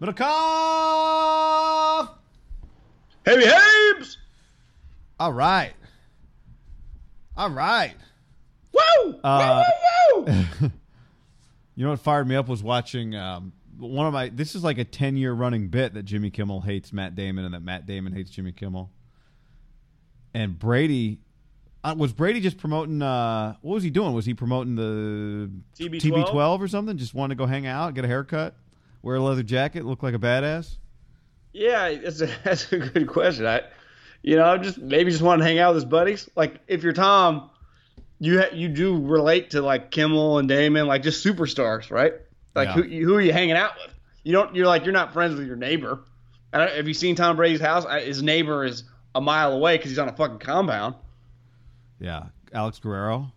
Middlekauff! Heavy Habes! All right. All right. Woo! Uh, woo, woo, woo! You know what fired me up was watching um, one of my. This is like a ten year running bit that Jimmy Kimmel hates Matt Damon and that Matt Damon hates Jimmy Kimmel. And Brady uh, was Brady just promoting. Uh, what was he doing? Was he promoting the TB12? TB12 or something? Just wanted to go hang out, get a haircut, wear a leather jacket, look like a badass. yeah, that's a, that's a good question. I, you know, just maybe just want to hang out with his buddies. Like if you're Tom, you ha- you do relate to like Kimmel and Damon, like just superstars, right? Like Yeah. who who are you hanging out with? You don't. You're like you're not friends with your neighbor. I don't, have you seen Tom Brady's house? I, his neighbor is a mile away because he's on a fucking compound. Yeah, Alex Guerrero.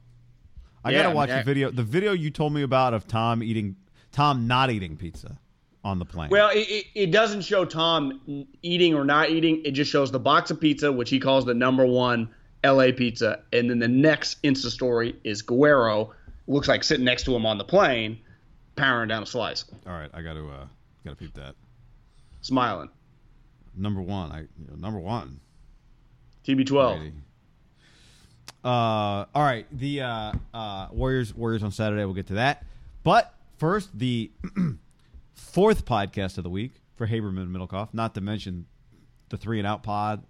I Yeah, gotta watch the video. The video you told me about of Tom eating, Tom not eating pizza on the plane. Well, it, it, it doesn't show Tom eating or not eating. It just shows the box of pizza, which he calls the number one LA pizza. And then the next Insta story is Guerrero, looks like sitting next to him on the plane, powering down a slice, all right, I gotta, uh, gotta peep that. smiling. Number one, I you know, number one. TB12. Uh, all right, the uh, uh, Warriors, Warriors on Saturday. We'll get to that. But first, the fourth podcast of the week for Haberman and Middlekauff. Not to mention the three and out pod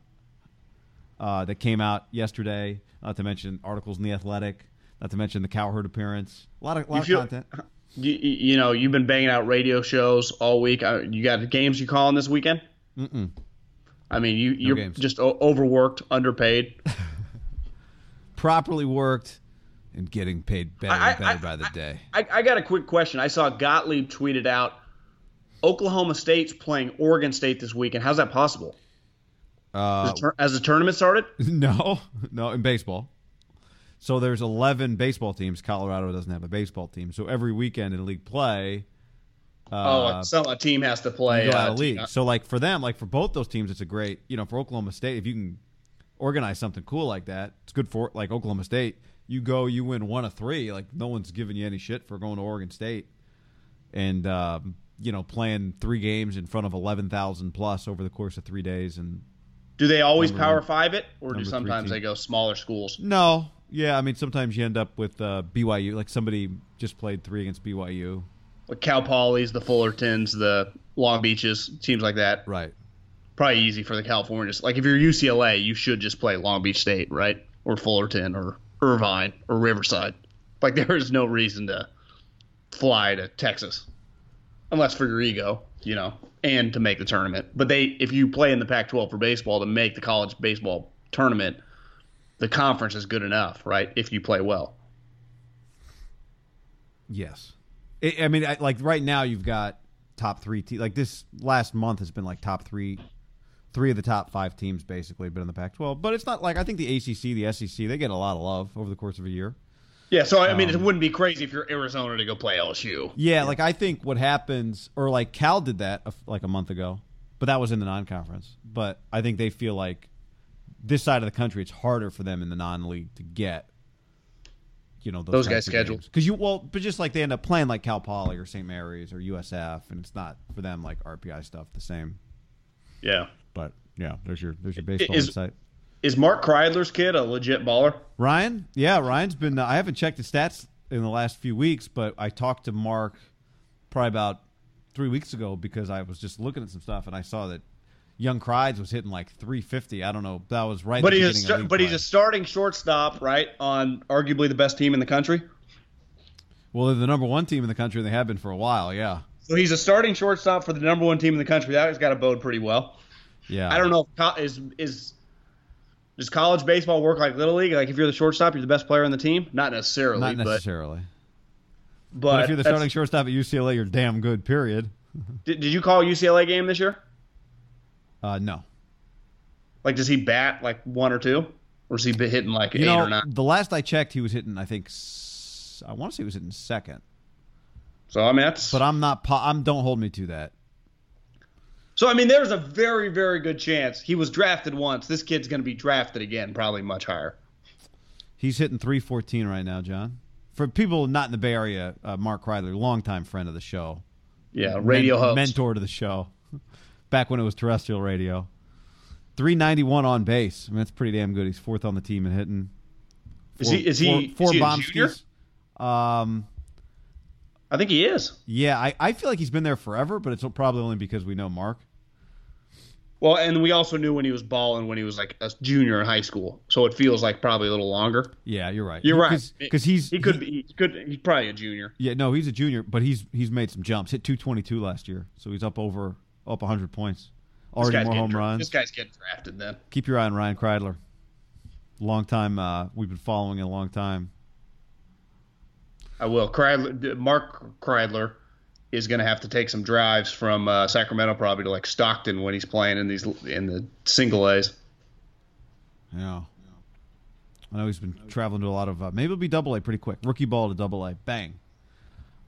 uh, that came out yesterday. Not to mention articles in the Athletic. Not to mention the Cowherd appearance. A lot of, lot You of feel- content. You, you know, you've been banging out radio shows all week. Uh, You got games you call calling this weekend? Mm-mm. I mean, you, you're games. just o- overworked, underpaid. Properly worked and getting paid better I- and better I- by the day. I, I got a quick question. I saw Gottlieb tweeted out Oklahoma State's playing Oregon State this weekend. How's that possible? Uh, As the tur- As the tournament started? No, no, in baseball. So there's 11 baseball teams. Colorado doesn't have a baseball team. So every weekend in league play, oh, uh, so a team has to play. you uh, out of league. uh, So like for them, like for both those teams, it's a great, you know, for Oklahoma State, if you can organize something cool like that, it's good for like Oklahoma State. You go, you win one of three. Like no one's giving you any shit for going to Oregon State, and um, you know, playing three games in front of 11,000 plus over the course of three days and do they always number power five it, or do sometimes they go smaller schools? No, yeah, I mean sometimes you end up with uh, BYU. Like somebody just played three against BYU. Like Cal Polys, the Fullertons, the Long Beaches, teams like that. Right. Probably easy for the Californians. Like if you're UCLA, you should just play Long Beach State, right? Or Fullerton, or Irvine, or Riverside. Like there is no reason to fly to Texas, unless for your ego, you know, and to make the tournament. But they, if you play in the Pac-12 for baseball to make the college baseball tournament, the conference is good enough, right? If you play well. Yes. I mean, like right now, you've got top three. Te- like this last month has been like top three, three of the top five teams basically been in the Pac-12. But it's not like I think the ACC, the SEC, they get a lot of love over the course of a year. Yeah, so I mean, it um, wouldn't be crazy if you're Arizona to go play LSU. Yeah, like I think what happens, or like Cal did that like a month ago, but that was in the non-conference. But I think they feel like this side of the country, it's harder for them in the non-league to get, you know, Those guys scheduled. because you well, but just like they end up playing like Cal Poly or St. Mary's or USF, and it's not for them like RPI stuff the same. Yeah. But yeah, there's your there's your baseball Is- insight. Is Mark Kreidler's kid a legit baller? Ryan, yeah, Ryan's been. Uh, I haven't checked his stats in the last few weeks, but I talked to Mark probably about three weeks ago because I was just looking at some stuff and I saw that Young Crides was hitting like 350. I don't know. That was right. But he's a, but he's a starting shortstop, right? On arguably the best team in the country. well, they're the number one team in the country. and They have been for a while. Yeah, So he's a starting shortstop for the number one team in the country. That has got to bode pretty well. yeah. I don't know if is is does college baseball work like little league? Like if you're the shortstop, you're the best player on the team? Not necessarily, Not necessarily. but, But, if you're the starting shortstop at UCLA, you're damn good. Period. Did, did you call UCLA game this year? Uh, no. Like, does he bat like one or two, or is he hitting like You eight know, or nine? the last I checked, he was hitting. I think I want to say he was hitting second, So I mean, that's. but I'm not. I'm. Don't hold me to that. So I mean, there's a very very good chance he was drafted once. This kid's going to be drafted again, probably much higher. He's hitting 314 right now, John. For people not in the Bay Area, uh, Mark Kreidler, longtime friend of the show. Yeah, radio Men- host. Mentor to the show. Back when it was terrestrial radio. 391 on base. I mean, that's pretty damn good. He's fourth on the team in hitting. Is he- is he- Four, is he a junior? Um, I think he is. yeah, I, I feel like he's been there forever, but it's probably only because we know Mark. Well, and we also knew when he was balling when he was like a junior in high school, so it feels like probably a little longer. Yeah, you're right. You're right Because he's he could be he could he's probably a junior. Yeah, no, he's a junior, but he's he's made some jumps. Hit 222 last year, so he's up over up 100 points. Already more home dra- runs. This guy's getting drafted then. Keep your eye on Ryan Kreidler. Long time uh, we've been following a long time. I will. Kreidler, Mark Kreidler is going to have to take some drives from uh, Sacramento probably to like Stockton when he's playing in these in the single A's. Yeah. I know he's been traveling to a lot of. Uh, maybe it'll be double A pretty quick. Rookie ball to double A. Bang.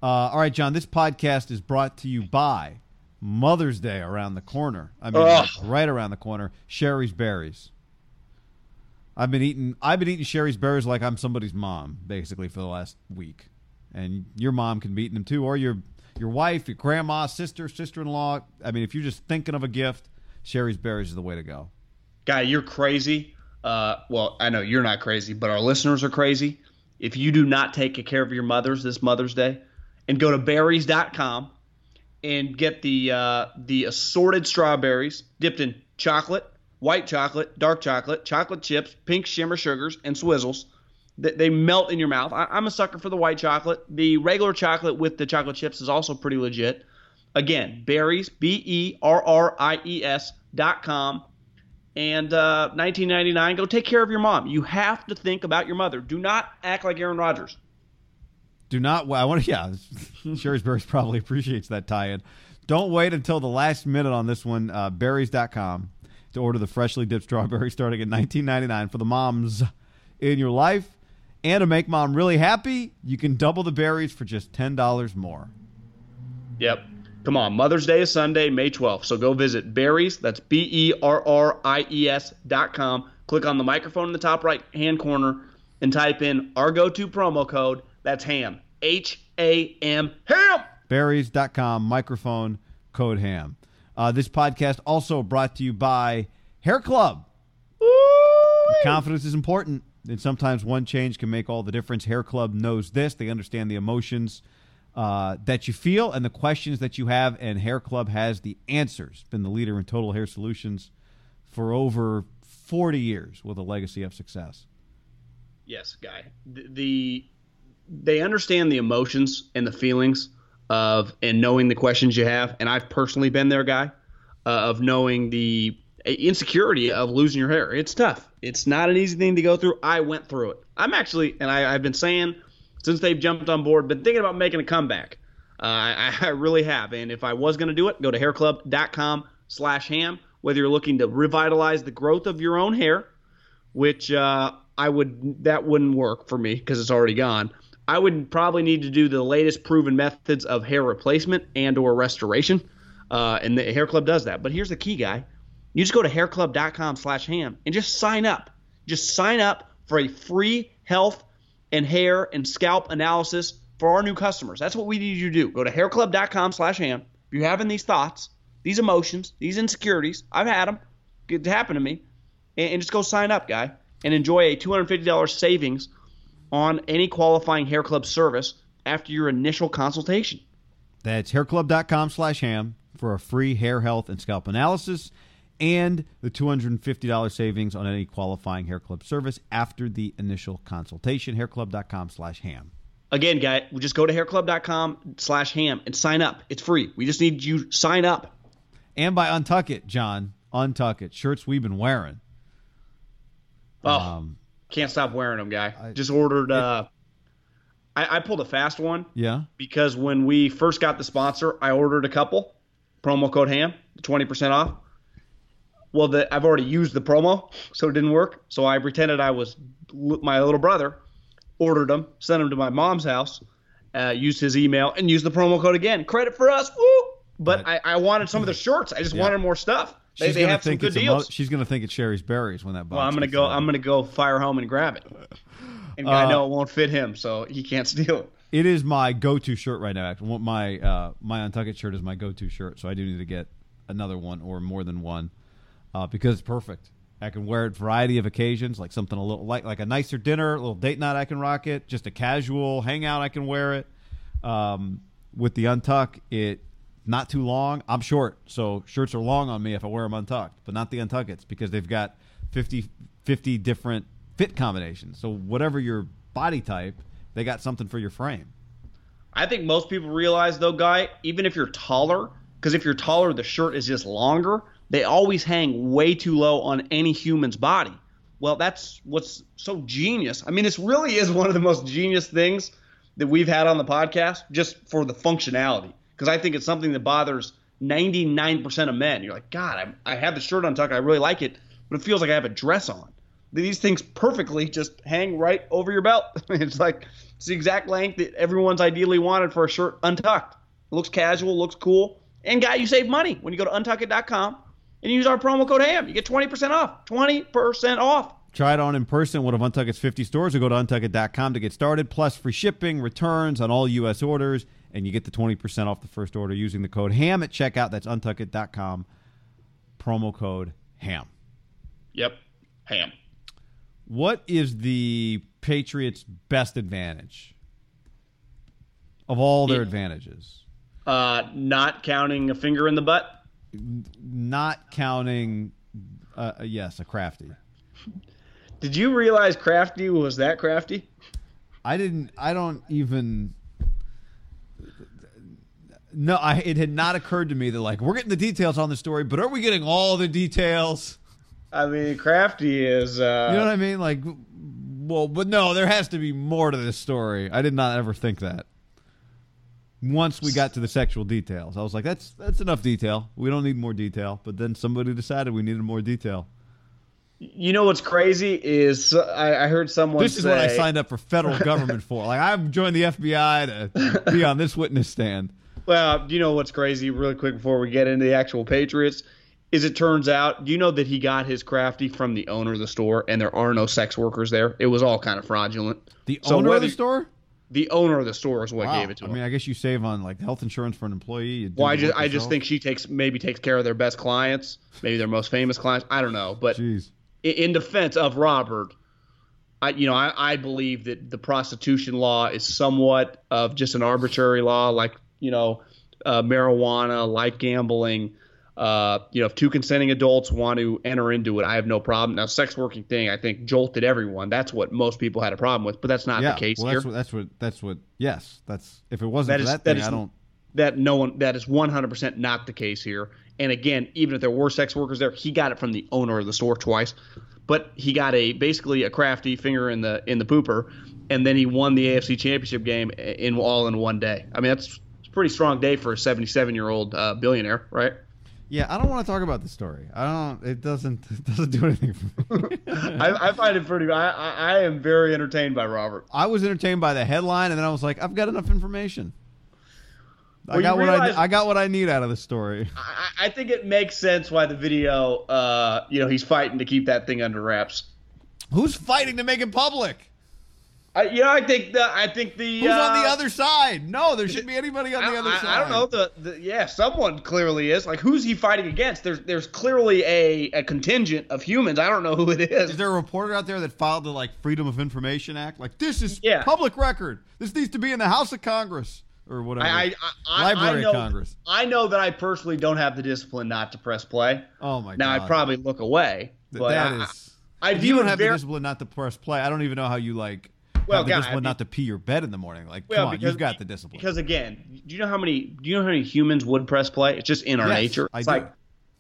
Uh, all right, John. This podcast is brought to you by Mother's Day around the corner. I mean, Ugh. right around the corner. Shari's Berries. I've been eating. I've been eating Shari's Berries like I'm somebody's mom, basically, for the last week. And your mom can be eating them too, or your your wife, your grandma, sister, sister-in-law. I mean, if you're just thinking of a gift, Shari's Berries is the way to go. Guy, you're crazy. Uh, well, I know you're not crazy, but our listeners are crazy. If you do not take care of your mothers this Mother's Day, and go to berries.com and get the uh, the assorted strawberries dipped in chocolate, white chocolate, dark chocolate, chocolate chips, pink shimmer sugars, and swizzles. They, melt in your mouth. I, I'm a sucker for the white chocolate. The regular chocolate with the chocolate chips is also pretty legit. Again, berries, B E R R I E S dot com and uh, 1999 go take care of your mom you have to think about your mother do not act like aaron rodgers Do not. I want to. Yeah, Shari's Berries probably appreciates that tie-in. Don't wait until the last minute on this one. Uh, berries.com to order the freshly dipped strawberry starting at 19.99 for the moms in your life, and to make mom really happy, you can double the berries for just ten dollars more. yep come on mother's day is sunday may 12th so go visit berries that's E b-e-r-r-i-e-s dot com click on the microphone in the top right hand corner and type in our go-to promo code that's ham h-a-m ham Berries.com microphone code ham. Uh, this podcast also brought to you by Hair Club. Confidence is important, and sometimes one change can make all the difference. Hair Club knows this. They understand the emotions uh, that you feel and the questions that you have, and Hair Club has the answers. Been the leader in total hair solutions for over 40 years with a legacy of success. Yes, guy. The, the they understand the emotions and the feelings of and knowing the questions you have, and I've personally been there, guy, uh, of knowing the insecurity of losing your hair. It's tough. It's not an easy thing to go through. I went through it. I'm actually, and I, I've been saying since they've jumped on board, been thinking about making a comeback. Uh, I, I really have, and if I was going to do it, go to hairclub.com slash ham, Whether you're looking to revitalize the growth of your own hair which uh, I would that wouldn't work for me because it's already gone. I would probably need to do the latest proven methods of hair replacement and or restoration, uh, and the Hair Club does that. But here's the key, guy: you just go to hairclub.com slash ham and just sign up. Just sign up for a free health and hair and scalp analysis for our new customers. That's what we need you to do. Go to hairclub.com slash ham. If you're having these thoughts, these emotions, these insecurities, I've had them. It happened to me, and, and just go sign up, guy, and enjoy a $250 savings on any qualifying hair club service after your initial consultation. That's hairclub.com slash ham for a free hair health and scalp analysis and the $250 savings on any qualifying hair club service after the initial consultation. Hairclub.com slash ham. Again, guy, we just go to hairclub.com slash ham and sign up. It's free. We just need you sign up. And by Untuck It, John. Untuck It. Shirts we've been wearing. Oh, Um, can't stop wearing them, guy. I- just ordered. Uh, I, I pulled a fast one yeah. because when we first got the sponsor, I ordered a couple. Promo code HAM, 20% off. Well, the, I've already used the promo, so it didn't work. So I pretended I was my little brother, ordered them, sent them to my mom's house, uh, used his email, and used the promo code again. Credit for us, woo! But I, I wanted some of the shirts. I just wanted more stuff. They, She's they gonna have some think good it's deals. mo- she's gonna think it's Shari's berries when that box. Well, I'm gonna go. delivered. I'm gonna go fire home and grab it. And I know it won't fit him, so he can't steal it. It is my go-to shirt right now. Actually, my uh, my Untuck It shirt is my go-to shirt, so I do need to get another one or more than one uh, because it's perfect. I can wear it variety of occasions, like something a little like like a nicer dinner, a little date night. I can rock it. Just a casual hangout, I can wear it. Um, with the untuck, it not too long. I'm short, so shirts are long on me if I wear them untucked, but not the untuck it's because they've got 50, 50 different fit combinations. So whatever your body type, they got something for your frame. I think most people realize though, guy, even if you're taller, because if you're taller, the shirt is just longer. They always hang way too low on any human's body. Well, that's what's so genius. I mean, this really is one of the most genius things that we've had on the podcast, just for the functionality. Because I think it's something that bothers 99% of men. You're like, God, I, I have the shirt untucked. I really like it, but it feels like I have a dress on. These things perfectly just hang right over your belt. it's like it's the exact length that everyone's ideally wanted for a shirt untucked. It looks casual, looks cool. And guy, you save money when you go to untuckit.com and use our promo code HAM. You get 20% off. 20% off. Try it on in person at one of Untuckit's 50 stores or go to untuckit.com to get started, plus free shipping, returns on all U.S. orders, and you get the 20% off the first order using the code HAM at checkout. That's untuckit.com, promo code HAM. Yep. Ham. What is the Patriots' best advantage of all their Yeah. advantages? Uh, not counting a finger in the butt. Not counting, uh, yes, a crafty. Did you realize Crafty was that crafty? I didn't. I don't even. No, I, it had not occurred to me that like we're getting the details on the story, but are we getting all the details? I mean, Crafty is. Uh, You know what I mean? Like, well, but no, there has to be more to this story. I did not ever think that. Once we got to the sexual details, I was like, "That's that's enough detail. We don't need more detail." But then somebody decided we needed more detail. You know what's crazy is I, I heard someone. This is what I signed up for federal government for. Like, I've joined the FBI to be on this witness stand. Well, you know what's crazy, really quick before we get into the actual Patriots, is it turns out, you know that he got his crafty from the owner of the store, and there are no sex workers there. It was all kind of fraudulent. The So owner of the store. The owner of the store is what Wow. gave it to I him. mean, I guess you save on like health insurance for an employee. Well, I just I just think she takes maybe takes care of their best clients, maybe their most famous clients. I don't know, but Jeez. in defense of Robert, I you know I, I believe that the prostitution law is somewhat of just an arbitrary law, like you know uh, marijuana, like gambling. Uh, you know, if two consenting adults want to enter into it, I have no problem. Now, sex working thing, I think jolted everyone. That's what most people had a problem with, but that's not yeah. the case well, here. that's what that's what that's what. Yes, that's if it wasn't That is- that that thing, is- I don't. that no one that is 100% not the case here. And again, even if there were sex workers there, he got it from the owner of the store twice. But he got a basically a crafty finger in the in the pooper, and then he won the AFC Championship game in all in one day. I mean, that's a pretty strong day for a 77 year old uh, billionaire, right? Yeah, I don't want to talk about the story. I don't. It doesn't. It doesn't do anything for me. I, I find it pretty. I, I I am very entertained by Robert. I was entertained by the headline, and then I was like, I've got enough information. I Well, you got what I. I got what I need out of the story. I, I think it makes sense why the video. Uh, you know, he's fighting to keep that thing under wraps. Who's fighting to make it public? I, you know, I think the. I think the. Who's on the uh, other side? No, there shouldn't be anybody on I, the other I- side. I don't know. The, the yeah, someone clearly is. Like, who's he fighting against? There's there's clearly a, a contingent of humans. I don't know who it is. Is there a reporter out there that filed the like Freedom of Information Act? Like this is Yeah. public record. This needs to be in the House of Congress or whatever. I, I, I, Library I know, of Congress. I know that I personally don't have the discipline not to press play. Oh my god. Now god. I probably look away, Th- but that I. I, I if view you don't have very, the discipline not to press play. I don't even know how you like Well, God, I discipline mean- not to pee your bed in the morning. Like, well, come on, because, you've got the discipline. Because again, do you know how many? Do you know how many humans would press play? It's just in our Yes, nature. I It's do.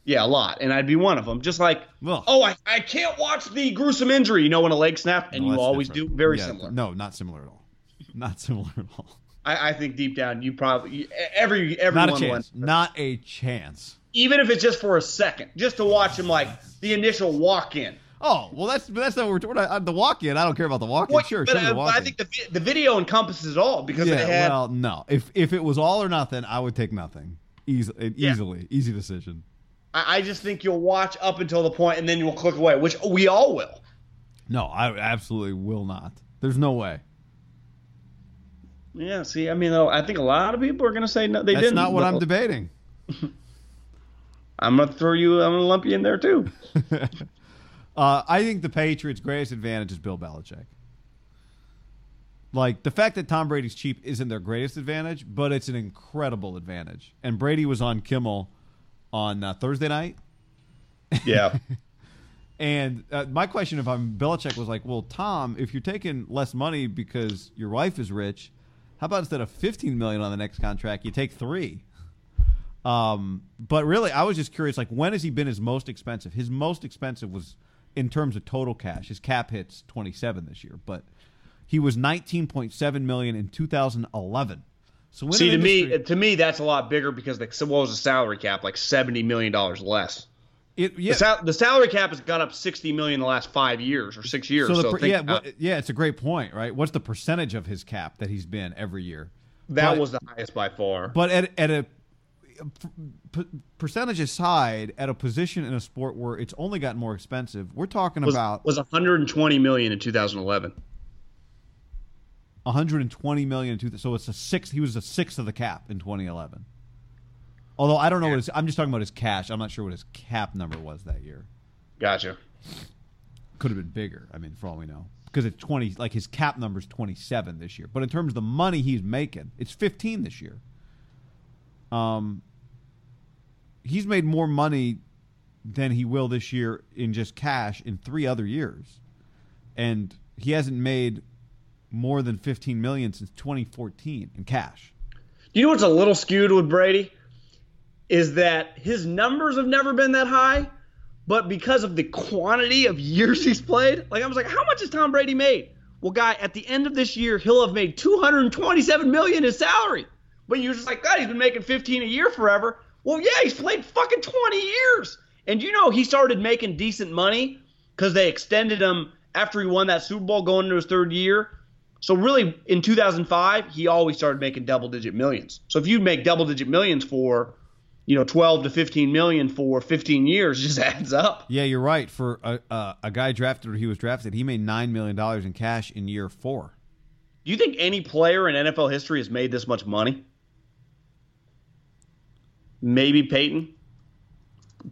yeah, a lot, and I'd be one of them. Just like, Ugh. oh, I, I can't watch the gruesome injury. You know when a leg snap, and No, you always different. do very Yeah, similar. No, not similar at all. Not similar at all. I, I think deep down, you probably every everyone Not a chance. Not a chance. even if it's just for a second, just to watch him like the initial walk in. Oh well, that's that's not what we're talking about. The walk-in. I don't care about the walk-in. What- sure, but, uh. I think the the video encompasses it all because yeah, it had well, no. If if it was all or nothing, I would take nothing. Easy, Yeah. easily, easy decision. I, I just think you'll watch up until the point and then you'll click away, which we all will. No, I absolutely will not. There's no way. Yeah, see, I mean, though, I think a lot of people are going to say no, they That's didn't. That's not what I'm debating. I'm going to throw you, I'm going to lump you in there too. Uh, I think the Patriots' greatest advantage is Bill Belichick. Like the fact that Tom Brady's cheap isn't their greatest advantage, but it's an incredible advantage. And Brady was on Kimmel on uh, Thursday night, Yeah. and uh, my question, if I'm Belichick, was like, "Well, Tom, if you're taking less money because your wife is rich, how about instead of 15 million on the next contract, you take three? Um, but really, I was just curious, like, when has he been his most expensive? His most expensive was in terms of total cash. His cap hits 27 this year, but he was 19.7 million in 2011. So when See, to an me, uh, to me, that's a lot bigger because the, so what was the salary cap? Like $70 million less. it, yeah, The, sal- the salary cap has gone up $60 million in the last five years or six years. so So, per- think yeah, what- yeah, it's a great point, right? What's the percentage of his cap that he's been every year? that but- was the highest by far. But at at a percentage aside, at a position in a sport where it's only gotten more expensive, we're talking was, about was 120 million in 2011. 120 million. in two- So it's a sixth. He was a sixth of the cap in 2011. Although I don't know what his. I'm just talking about his cash. I'm not sure what his cap number was that year. Gotcha. Could have been bigger. I mean, for all we know, because it's 20. Like his cap number's 27 this year. But in terms of the money he's making, it's 15 this year. Um, he's made more money than he will this year in just cash in three other years, and he hasn't made more than 15 million since 2014 in cash. Do you know what's a little skewed with Brady? Is that his numbers have never been that high, but because of the quantity of years he's played, like I was like, how much has Tom Brady made? Well, guy, at the end of this year, he'll have made 227 million in salary. But you're just like, God, he's been making 15 a year forever. Well, yeah, he's played fucking 20 years. And you know, he started making decent money because they extended him after he won that Super Bowl going into his third year. So really, in 2005, he always started making double-digit millions. So if you make double-digit millions for, you know, 12 to 15 million for 15 years, just adds up. Yeah, you're right. For a, a, a guy drafted where he was drafted, he made nine million dollars in cash in year four. Do you think any player in NFL history has made this much money? Maybe Peyton,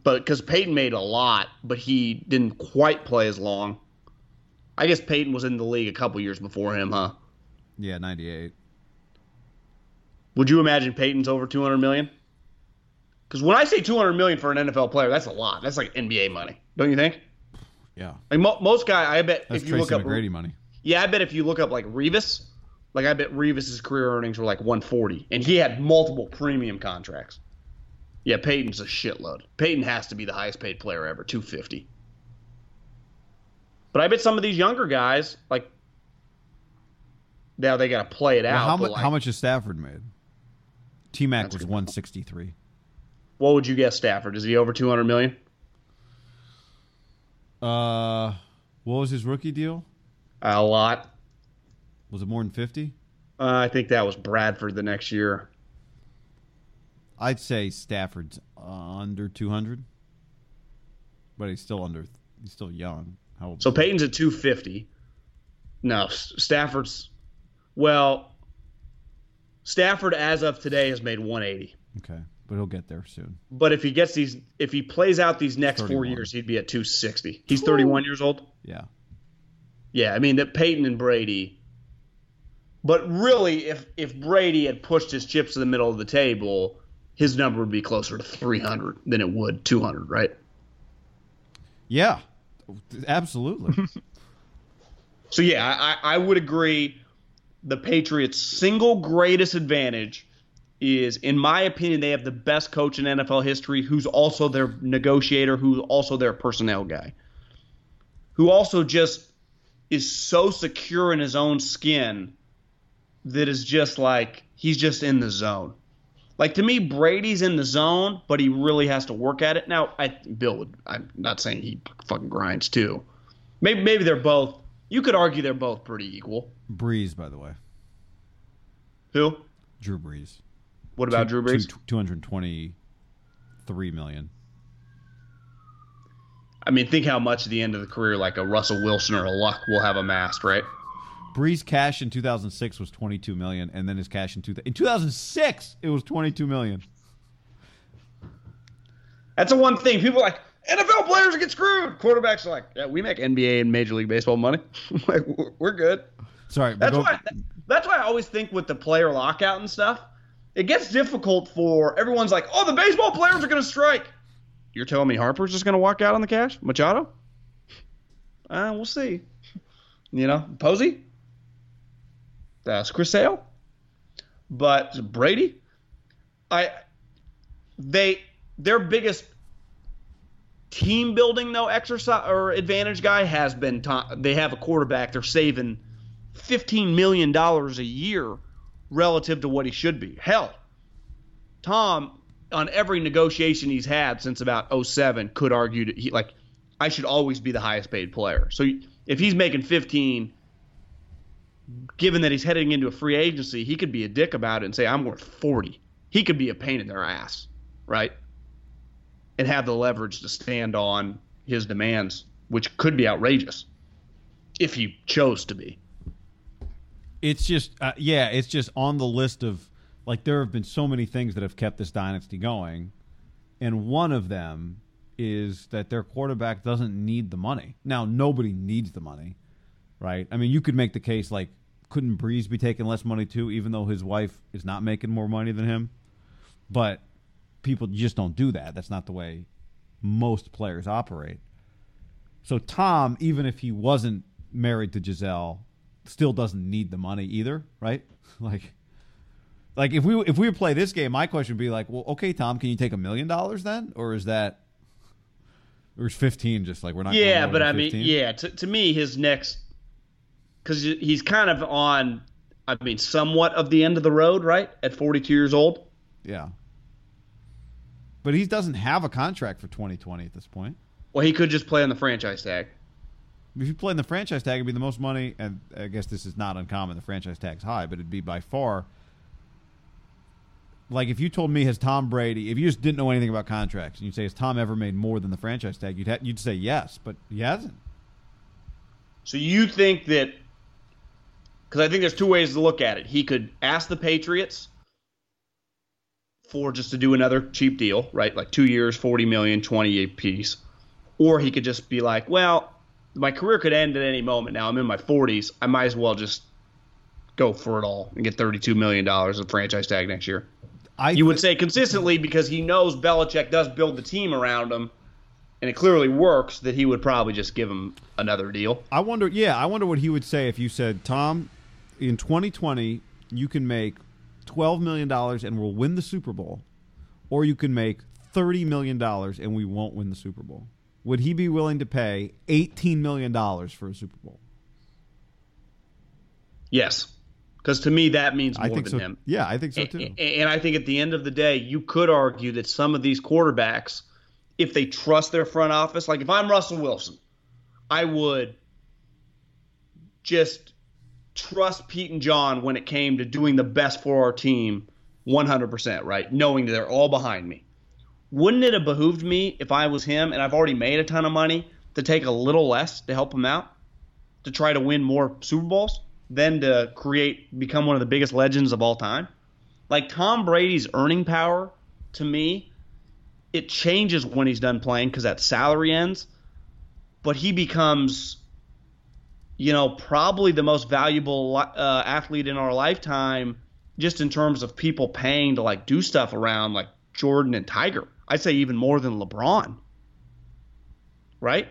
but because Peyton made a lot, but he didn't quite play as long. I guess Peyton was in the league a couple years before him, huh? Yeah, ninety eight. Would you imagine Peyton's over 200 million? Because when I say 200 million for an NFL player, that's a lot. That's like NBA money, don't you think? Yeah, Like mo- most guy, I bet that's if you look Tracy up, McGrady money. yeah, I bet if you look up like Revis, like I bet Revis's career earnings were like 140, and he had multiple premium contracts. Yeah, Peyton's a shitload. Peyton has to be the highest paid player ever, 250. But I bet some of these younger guys, like, now they got to play it Well, out. how, mu- like- how much is Stafford made? T Mac was one sixty three. What would you guess, Stafford? Is he over 200 million? Uh, what was his rookie deal? A lot. Was it more than fifty? Uh, I think that was Bradford the next year. I'd say Stafford's under two hundred, but he's still under. He's still young. How old? So Peyton's at 250. No, Stafford's. Well, Stafford as of today has made 180. okay, but he'll get there soon. But if he gets these, if he plays out these next four years, he'd be at 260. He's 31 years old. Yeah, Yeah, I mean that Peyton and Brady. But really, if if Brady had pushed his chips to the middle of the table, his number would be closer to 300 than it would 200, right? yeah, absolutely. So yeah, I, I would agree. The Patriots' single greatest advantage is, in my opinion, they have the best coach in NFL history, who's also their negotiator, who's also their personnel guy, who also just is so secure in his own skin that is just like he's just in the zone. Like to me, Brady's in the zone, but he really has to work at it. Now, I Bill would. I'm not saying he fucking grinds too. Maybe maybe they're both. You could argue they're both pretty equal. Brees, by the way, Who? Drew Brees. What about Drew Brees? Two hundred twenty-three million. I mean, think how much at the end of the career like a Russell Wilson or a Luck will have amassed, right? Brees cash in 2006 was 22 million, and then his cash in two, in 2006 it was 22 million. That's the one thing people are like NFL players get screwed. Quarterbacks are like, yeah, we make NBA and Major League Baseball money. like we're- we're good. Sorry, That's go- why. That's why I always think with the player lockout and stuff, it gets difficult for everyone's like, oh, the baseball players are going to strike. You're telling me Harper's just going to walk out on the cash? Machado? Uh, we'll see. You know, Posey? That's Chris Sale? But Brady? I they their biggest team building though exercise or advantage guy has been Tom, they have a quarterback they're saving 15 million dollars a year relative to what he should be. Hell, Tom on every negotiation he's had since about 07 could argue that he like I should always be the highest paid player. So if he's making 15 given that he's heading into a free agency, he could be a dick about it and say I'm worth 40. He could be a pain in their ass, right? And have the leverage to stand on his demands, which could be outrageous if he chose to be. It's just, uh, yeah, it's just on the list of like there have been so many things that have kept this dynasty going, and one of them is that their quarterback doesn't need the money. Now, nobody needs the money, right? I mean, you could make the case like, couldn't Brees be taking less money too, even though his wife is not making more money than him? But people just don't do that. That's not the way most players operate. So Tom, even if he wasn't married to Giselle, still doesn't need the money either, right? Like, like if we if we play this game, my question would be like, well, okay, Tom, can you take a million dollars then, or is that, or is fifteen just like we're not? Yeah, but I mean, yeah, to, to me, his next, because he's kind of on, I mean, somewhat of the end of the road, right? At 42 years old. yeah. But he doesn't have a contract for 2020 at this point. Well, he could just play on the franchise tag. If you play in the franchise tag, it'd be the most money, and I guess this is not uncommon. The franchise tag's high, but it'd be by far. Like if you told me has Tom Brady, if you just didn't know anything about contracts, and you say has Tom ever made more than the franchise tag, you'd ha- you'd say yes, but he hasn't. So you think that? Because I think there's two ways to look at it. He could ask the Patriots for just to do another cheap deal, right? Like two years, 40 million, 20 a piece. Or he could just be like, well, my career could end at any moment. Now I'm in my 40s. I might as well just go for it all and get 32 million dollars of franchise tag next year. I You would say consistently because he knows Belichick does build the team around him, and it clearly works. That he would probably just give him another deal. I wonder. Yeah, I wonder what he would say if you said, Tom, in 2020 you can make 12 million dollars and we'll win the Super Bowl, or you can make 30 million dollars and we won't win the Super Bowl. Would he be willing to pay 18 million dollars for a Super Bowl? Yes, Because to me, that means more I think than so. him. Yeah, I think so too. a- And I think at the end of the day, you could argue that some of these quarterbacks, if they trust their front office, like if I'm Russell Wilson, I would just trust Pete and John when it came to doing the best for our team 100%, right? Knowing that they're all behind me. Wouldn't it have behooved me if I was him and I've already made a ton of money to take a little less to help him out? To try to win more Super Bowls than to create, become one of the biggest legends of all time? Like Tom Brady's earning power, to me, it changes when he's done playing because that salary ends, but he becomes you know, probably the most valuable uh, athlete in our lifetime, just in terms of people paying to like do stuff around like Jordan and Tiger. I'd say even more than LeBron. Right?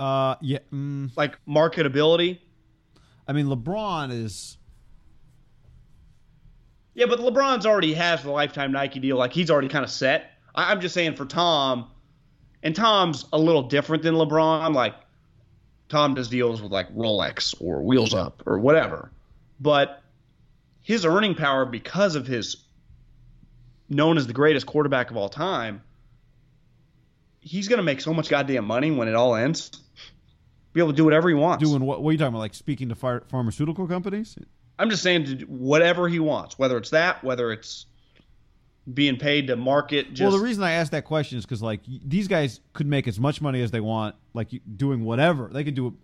Uh, yeah. Mm, Like marketability. I mean, LeBron is. Yeah, but LeBron's already has the lifetime Nike deal. Like he's already kind of set. I- I'm just saying for Tom, and Tom's a little different than LeBron. Like Tom does deals with like Rolex or Wheels Up or whatever, but his earning power because of his known as the greatest quarterback of all time, he's gonna make so much goddamn money when it all ends. Be able to do whatever he wants. Doing what? What are you talking about? Like speaking to ph- pharmaceutical companies? I'm just saying to do whatever he wants, whether it's that, whether it's being paid to market. Just well, the reason I asked that question is because like these guys could make as much money as they want, like doing whatever they could do.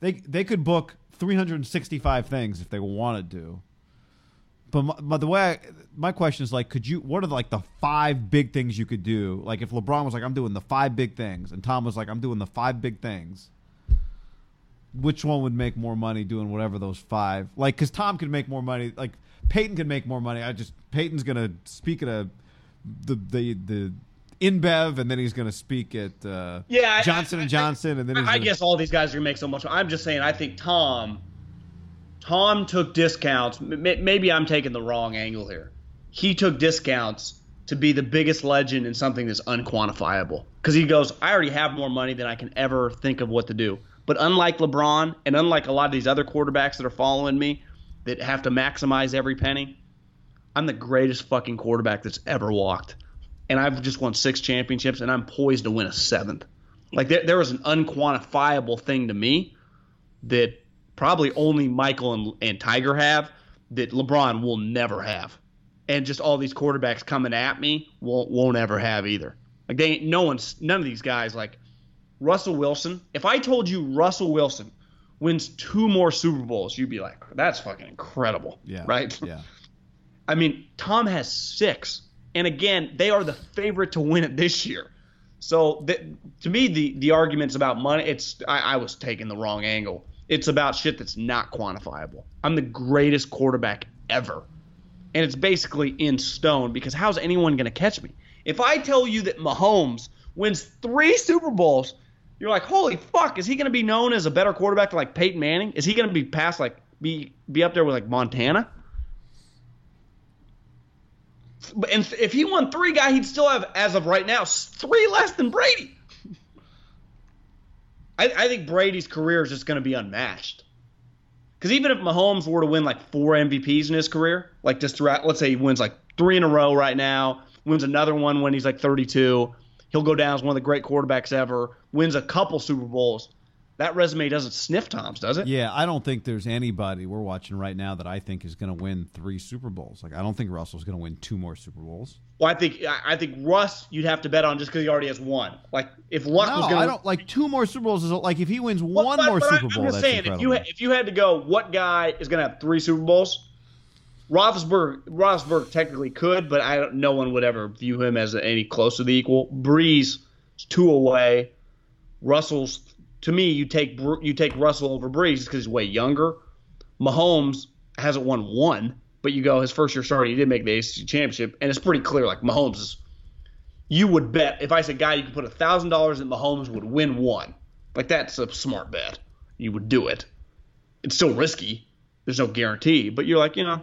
They they could book 365 things if they wanted to. But my, but the way I, my question is like, could you? What are like the five big things you could do? Like if LeBron was like, I'm doing the five big things, and Tom was like, I'm doing the five big things. Which one would make more money doing whatever those five? Like, because Tom could make more money. Like Peyton could make more money. I just Peyton's gonna speak at a the the the InBev, and then he's gonna speak at uh, Yeah, Johnson I- and Johnson, and then he's I gonna, guess all these guys are gonna make so much. I'm just saying. I think Tom, Tom took discounts. Maybe I'm taking the wrong angle here. He took discounts to be the biggest legend in something that's unquantifiable. Because he goes, I already have more money than I can ever think of what to do. But unlike LeBron and unlike a lot of these other quarterbacks that are following me, that have to maximize every penny, I'm the greatest fucking quarterback that's ever walked. And I've just won six championships, and I'm poised to win a seventh. Like there, there was an unquantifiable thing to me that probably only Michael and, and Tiger have that LeBron will never have, and just all these quarterbacks coming at me won't won't ever have either. Like they ain't no one's none of these guys like Russell Wilson. If I told you Russell Wilson wins two more Super Bowls, you'd be like, that's fucking incredible, yeah, right? Yeah, I mean, Tom has six, and again, they are the favorite to win it this year. So th- to me, the the arguments about money, it's I, I was taking the wrong angle. It's about shit that's not quantifiable. I'm the greatest quarterback ever, and it's basically in stone because how's anyone going to catch me? If I tell you that Mahomes wins three Super Bowls, you're like, holy fuck, is he going to be known as a better quarterback than like Peyton Manning? Is he going to be past like be be up there with like Montana? And if he won three, guy, he'd still have, as of right now, three less than Brady. I, I think Brady's career is just going to be unmatched. Because even if Mahomes were to win like four MVPs in his career, like just throughout, let's say he wins like three in a row right now, wins another one when he's like 32, he'll go down as one of the great quarterbacks ever, wins a couple Super Bowls. That resume doesn't sniff Tom's, does it? yeah. I don't think there's anybody we're watching right now that I think is going to win three Super Bowls. Like I don't think Russell's going to win two more Super Bowls. Well, I think I I think Russ you'd have to bet on just because he already has one. Like if Luck No, was going I don't like two more Super Bowls. Is like if he wins Well, one but- more but I- Super Bowl, I'm just saying, if you if you had to go, what guy is going to have three Super Bowls? Roethlisberger, Roethlisberger technically could, but I don't, no one would ever view him as any close to the equal. Brees is two away. Russell's to me, you take you take Russell over Brees because he's way younger. Mahomes hasn't won one, but you go his first year starting, he did make the ACC championship, and it's pretty clear. Like Mahomes is, you would bet if I said, guy, you could put thousand dollars that Mahomes would win one. Like that's a smart bet. You would do it. It's still risky. There's no guarantee, but you're like, you know,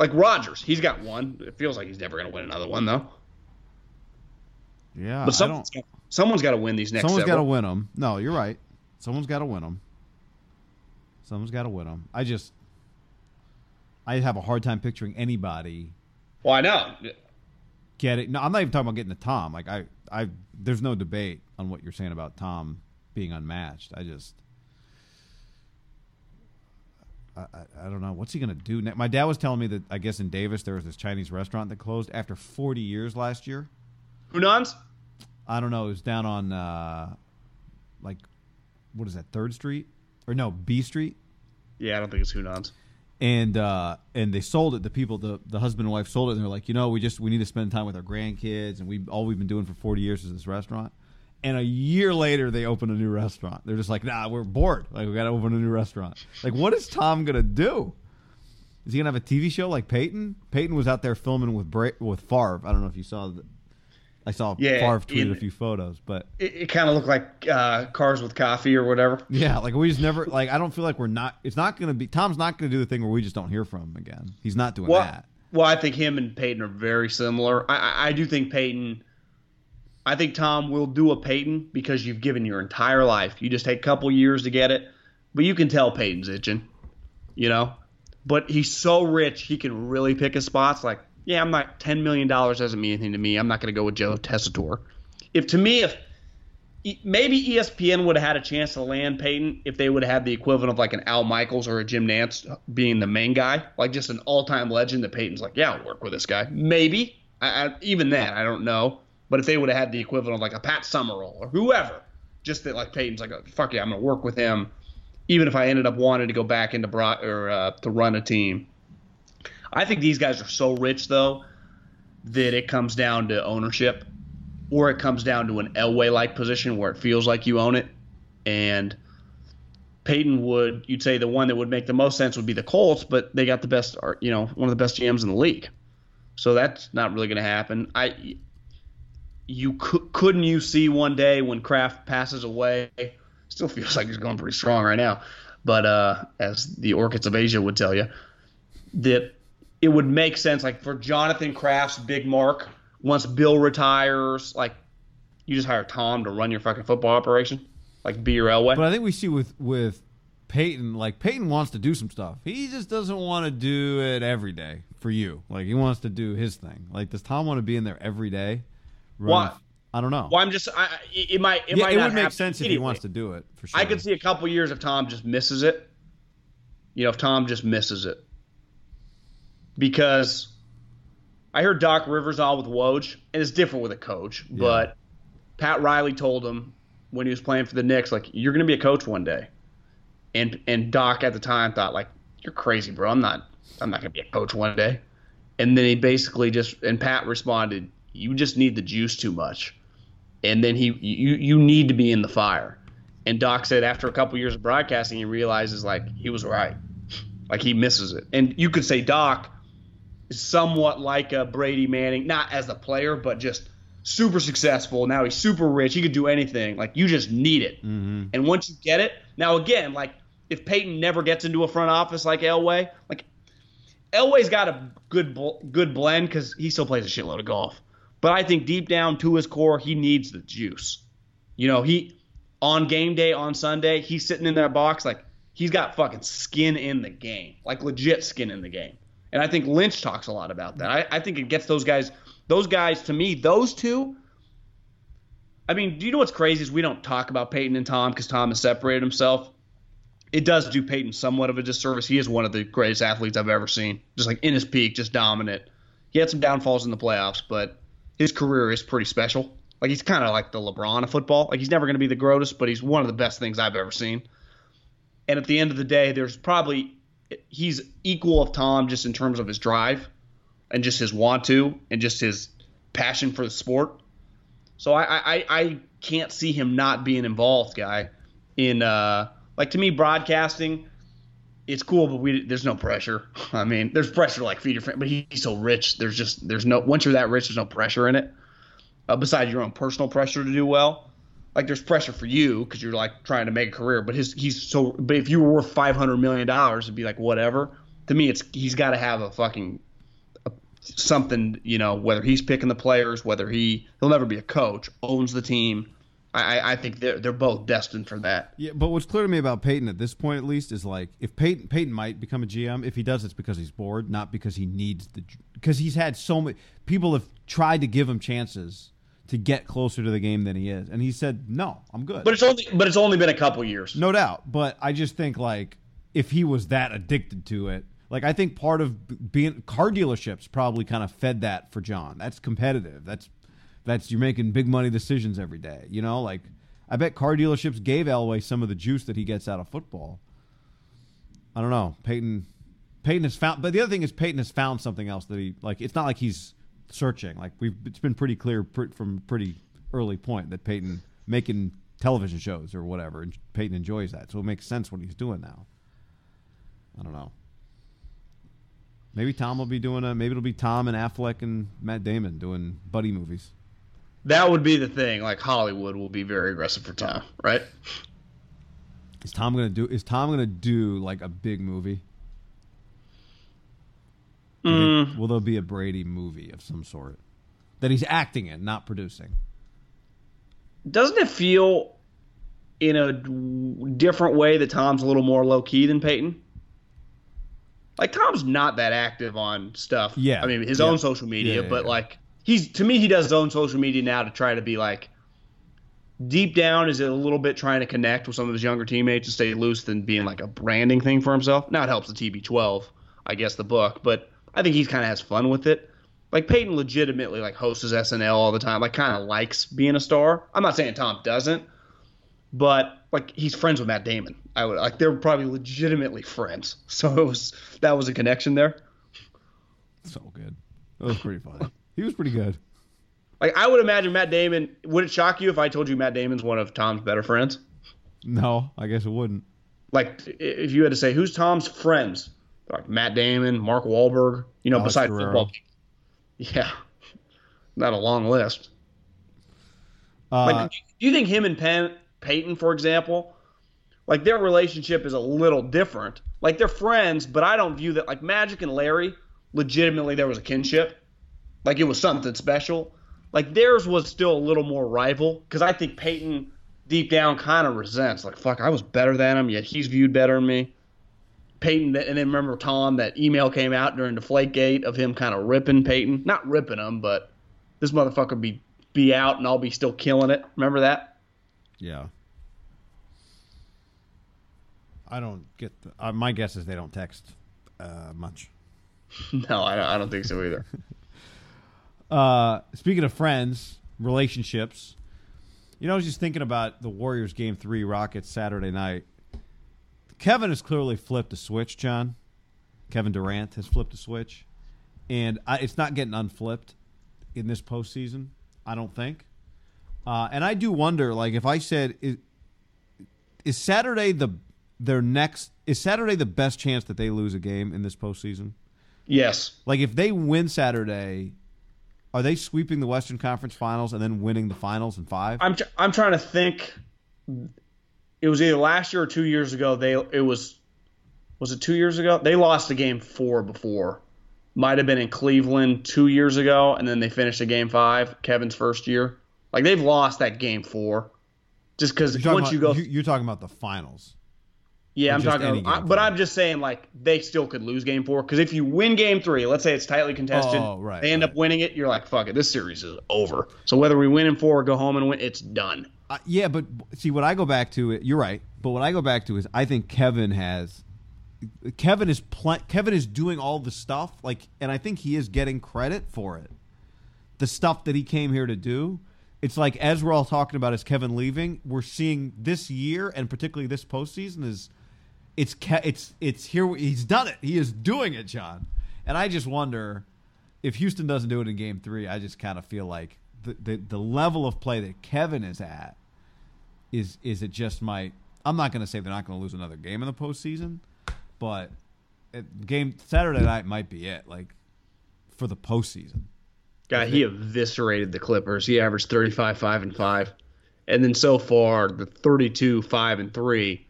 like Rodgers, he's got one. It feels like he's never going to win another one though. yeah, But someone's got, someone's got to win these next. Someone's got to win them. No, you're right. Someone's got to win them. Someone's got to win them. I just, I have a hard time picturing anybody Well, I know. it? No, I'm not even talking about getting to Tom. Like I, I, there's no debate on what you're saying about Tom being unmatched. I just, I, I, don't know what's he gonna do. ne- My dad was telling me that I guess in Davis there was this Chinese restaurant that closed after 40 years last year. Hunans? I don't know. It was down on uh, like what is that Third Street or no B Street, Yeah, I don't think it's Hunans. and uh, and they sold it. The people, the the husband and wife sold it, and they're like, you know, we just we need to spend time with our grandkids, and we all we've been doing for forty years is this restaurant. And a year later, they open a new restaurant. They're just like, nah, we're bored. Like we got to open a new restaurant. Like, what is Tom gonna do? Is he gonna have a TV show like Peyton? Peyton was out there filming with Bra- with Favre. I don't know if you saw. The, I saw Yeah, Favre tweeted in- a few photos, but It, it kind of looked like uh, cars with coffee or whatever. Yeah, like we just never like. I don't feel like we're not. It's not going to be. Tom's not going to do the thing where we just don't hear from him again. He's not doing Well, that. well, I think him and Peyton are very similar. I, I do think Peyton. I think Tom will do a Peyton because you've given your entire life. You just take a couple years to get it, but you can tell Peyton's itching, you know. But he's so rich, he can really pick his spots. Like, yeah, I'm not ten million dollars doesn't mean anything to me. I'm not going to go with Joe Tessitore. If to me, if maybe ESPN would have had a chance to land Peyton if they would have had the equivalent of like an Al Michaels or a Jim Nantz being the main guy, like just an all-time legend that Peyton's like, yeah, I'll work with this guy. Maybe. I, I, even then, I don't know. But if they would have had the equivalent of like a Pat Summerall or whoever, just that like Peyton's like, fuck yeah, I'm gonna work with him, even if I ended up wanting to go back into Bro- or uh, to run a team. I think these guys are so rich though that it comes down to ownership, or it comes down to an Elway like position where it feels like you own it. And Peyton would, you'd say the one that would make the most sense would be the Colts, but they got the best, you know, one of the best GMs in the league. So that's not really going to happen. I, you could, couldn't you see one day when Kraft passes away? Still feels like he's going pretty strong right now, but uh, as the Orchids of Asia would tell you, that it would make sense like for Jonathan Kraft's big mark once Bill retires, like you just hire Tom to run your fucking football operation, like be your Elway. But I think we see with with Peyton, like Peyton wants to do some stuff. He just doesn't want to do it every day for you. Like he wants to do his thing. Like does Tom want to be in there every day? Why? I don't know. well, I'm just, I, it might, it yeah, might it would make sense if he wants to do it for sure. I could see a couple years if Tom just misses it. You know, if Tom just misses it. Because I heard Doc Rivers on with Woj, and it's different with a coach, but Pat Riley told him when he was playing for the Knicks, like, you're gonna be a coach one day. And and Doc at the time thought, like, you're crazy, bro. I'm not I'm not gonna be a coach one day. And then he basically just and Pat responded, You just need the juice too much and then he you you need to be in the fire. And Doc said after a couple years of broadcasting, he realizes like he was right, like he misses it. And you could say Doc is somewhat like a Brady Manning, not as a player, but just super successful. Now he's super rich. He could do anything. Like you just need it. Mm-hmm. And once you get it, now again, like if Peyton never gets into a front office like Elway, like Elway's got a good good blend because he still plays a shitload of golf. But I think deep down to his core, he needs the juice. You know, he on game day on Sunday, he's sitting in that box like he's got fucking skin in the game, like legit skin in the game. And I think Lynch talks a lot about that. I, I think it gets those guys, those guys to me, those two. I mean, do you know what's crazy is we don't talk about Peyton and Tom because Tom has separated himself. It does do Peyton somewhat of a disservice. He is one of the greatest athletes I've ever seen. Just like in his peak, just dominant. He had some downfalls in the playoffs, but his career is pretty special. Like he's kind of like the LeBron of football. Like he's never going to be the greatest, but he's one of the best things I've ever seen. And at the end of the day, there's probably he's equal of Tom just in terms of his drive and just his want to and just his passion for the sport. So I I, I can't see him not being involved, guy. In uh, like to me, broadcasting, it's cool, but we there's no pressure. I mean, there's pressure like feed your friend, but he, he's so rich. There's just there's no once you're that rich, there's no pressure in it. Uh, besides your own personal pressure to do well, like there's pressure for you because you're like trying to make a career. But his he's so. But if you were worth five hundred million dollars, it'd be like whatever. To me, it's he's got to have a fucking a, something. You know, whether he's picking the players, whether he he'll never be a coach, owns the team, I, I think they're they're both destined for that. Yeah, but what's clear to me about Peyton at this point, at least, is like if Peyton Peyton might become a GM. If he does, it's because he's bored, not because he needs the. Because he's had so many people have tried to give him chances to get closer to the game than he is, and he said, "No, I'm good." But it's only but it's only been a couple years. no doubt. But I just think like if he was that addicted to it, like I think part of being car dealerships probably kind of fed that for John. That's competitive. That's that's you're making big money decisions every day. You know, like I bet car dealerships gave Elway some of the juice that he gets out of football. I don't know. Peyton Peyton has found but the other thing is Peyton has found something else that he like it's not like he's searching. Like we've it's been pretty clear pr- from pretty early point that Peyton making television shows or whatever and Peyton enjoys that. So it makes sense what he's doing now. I don't know. Maybe Tom will be doing a maybe it'll be Tom and Affleck and Matt Damon doing buddy movies. That would be the thing. Like Hollywood will be very aggressive for Tom, right? Is Tom gonna do? Is Tom gonna do like a big movie? Do you think- mm. will there be a Brady movie of some sort that he's acting in, not producing? Doesn't it feel in a different way that Tom's a little more low key than Peyton? Like Tom's not that active on stuff. Yeah. I mean his Yeah. own social media, Yeah, yeah, but yeah. like he's to me he does his own social media now to try to be like deep down is it a little bit trying to connect with some of his younger teammates and stay loose than being like a branding thing for himself. Now it helps the TB12, I guess the book, but I think he kind of has fun with it. Like Peyton legitimately like hosts his SNL all the time. Like kind of likes being a star. I'm not saying Tom doesn't, but like he's friends with Matt Damon. I would like they're probably legitimately friends. So it was that was a connection there. So good. That was pretty funny. He was pretty good. Like I would imagine Matt Damon. Would it shock you if I told you Matt Damon's one of Tom's better friends? No, I guess it wouldn't. Like if you had to say who's Tom's friends, like Matt Damon, Mark Wahlberg, you know, Alex besides Guerrero. football. Yeah, not a long list. Uh, Like, do you think him and Penn, Peyton, for example, like their relationship is a little different? Like they're friends, but I don't view that like Magic and Larry. Legitimately, there was a kinship. Like it was something special. Like theirs was still a little more rival because I think Peyton deep down kind of resents. Like fuck, I was better than him, yet he's viewed better than me. Peyton, and then remember Tom, that email came out during Deflategate of him kind of ripping Peyton, not ripping him, but this motherfucker be be out and I'll be still killing it. Remember that? yeah. I don't get. The, uh, my guess is they don't text uh, much. No, I don't, I don't think so either. Uh, speaking of friends, relationships, you know, I was just thinking about the Warriors game three Rockets Saturday night. Kevin has clearly flipped a switch, John. Kevin Durant has flipped a switch, and I, it's not getting unflipped in this postseason. I don't think. Uh, and I do wonder, like, if I said, is, is Saturday the their next? Is Saturday the best chance that they lose a game in this postseason? Yes. Like if they win Saturday, are they sweeping the Western Conference Finals and then winning the finals in five? I'm tr- I'm trying to think. It was either last year or two years ago. They it was was it two years ago? They lost a game four before. Might have been in Cleveland two years ago, and then they finished a game five. Kevin's first year. Like they've lost that game four, just because once about- you go, you're talking about the finals. Yeah, I'm talking. I, but. I'm just saying, like they still could lose game four because if you win game three, let's say it's tightly contested, Oh, right, they end right. up winning it. You're like, fuck it, this series is over. So whether we win in four or go home and win, it's done. Uh, yeah, but see what I go back to. It you're right, but what I go back to is I think Kevin has. Kevin is pl- Kevin is doing all the stuff like, and I think he is getting credit for it. The stuff that he came here to do. It's like as we're all talking about as Kevin leaving, we're seeing this year and particularly this postseason is it's it's it's here. He's done it. He is doing it, John. And I just wonder if Houston doesn't do it in Game Three. I just kind of feel like the, the the level of play that Kevin is at is is it just my I'm not going to say they're not going to lose another game in the postseason, but game Saturday night might be it. Like for the postseason. God, he eviscerated the Clippers. He averaged 35, 5, and 5. And then so far, the 32, 5, and 3,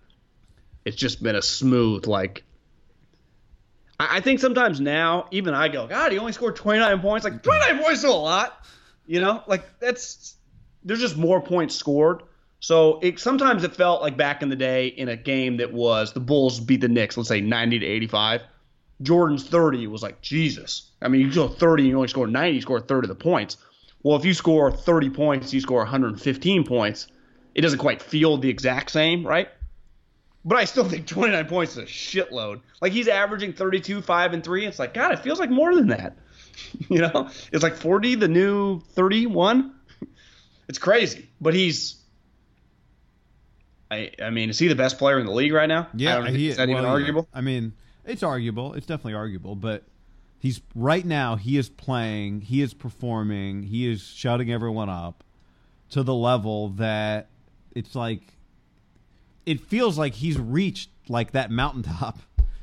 it's just been a smooth, like. I, I think sometimes now, even I go, God, he only scored 29 points. Like, 29 points is a lot. You know, like, that's. There's just more points scored. So it sometimes it felt like back in the day in a game that was the Bulls beat the Knicks, let's say 90 to 85. Jordan's 30 was like Jesus. I mean, you go 30 and you only score 90, you score 30 of the points. Well, if you score 30 points, you score 115 points. It doesn't quite feel the exact same, right? But I still think 29 points is a shitload. Like he's averaging 32, 5, and 3. It's like, God, it feels like more than that. you know? It's like 40, the new 31. It's crazy. But he's I I mean, is he the best player in the league right now? I Yeah, don't think, he, is that even well, yeah. arguable? I mean, it's arguable. It's definitely arguable, but he's right now. He is playing. He is performing. He is shutting everyone up to the level that it's like it feels like he's reached like that mountaintop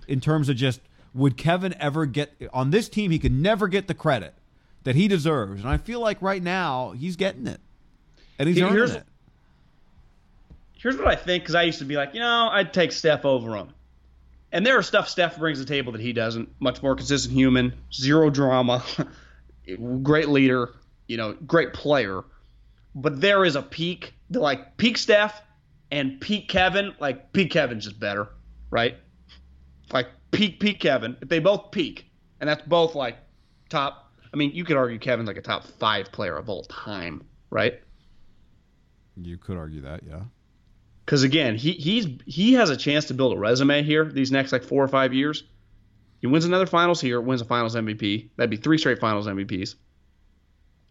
in terms of just would Kevin ever get on this team? He could never get the credit that he deserves, and I feel like right now he's getting it, and he's Here- earning here's- it. Here's what I think, because I used to be like, you know, I'd take Steph over him. And there are stuff Steph brings to the table that he doesn't. Much more consistent human, zero drama, great leader, you know, great player. But there is a peak, like peak Steph and Pete Kevin. Like Pete Kevin's just better, right? Like peak peak Kevin. If they both peak, and that's both like top. I mean, you could argue Kevin's like a top five player of all time, right? You could argue that, yeah. Because again, he he's he has a chance to build a resume here these next like four or five years. He wins another finals here, wins a finals MVP. That'd be three straight finals MVPs.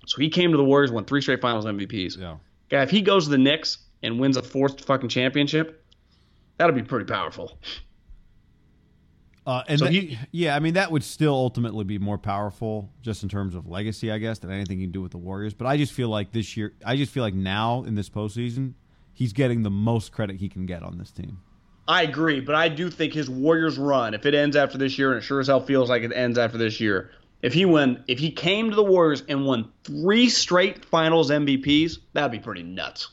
So he came to the Warriors, won three straight finals MVPs. Yeah. Guy, if he goes to the Knicks and wins a fourth fucking championship, that'll be pretty powerful. Uh, and So that- he- yeah, I mean that would still ultimately be more powerful, just in terms of legacy, I guess, than anything you can do with the Warriors. But I just feel like this year, I just feel like now in this postseason, he's getting the most credit he can get on this team. I agree, but I do think his Warriors run, if it ends after this year, and it sure as hell feels like it ends after this year, if he win, if he came to the Warriors and won three straight Finals MVPs, that'd be pretty nuts.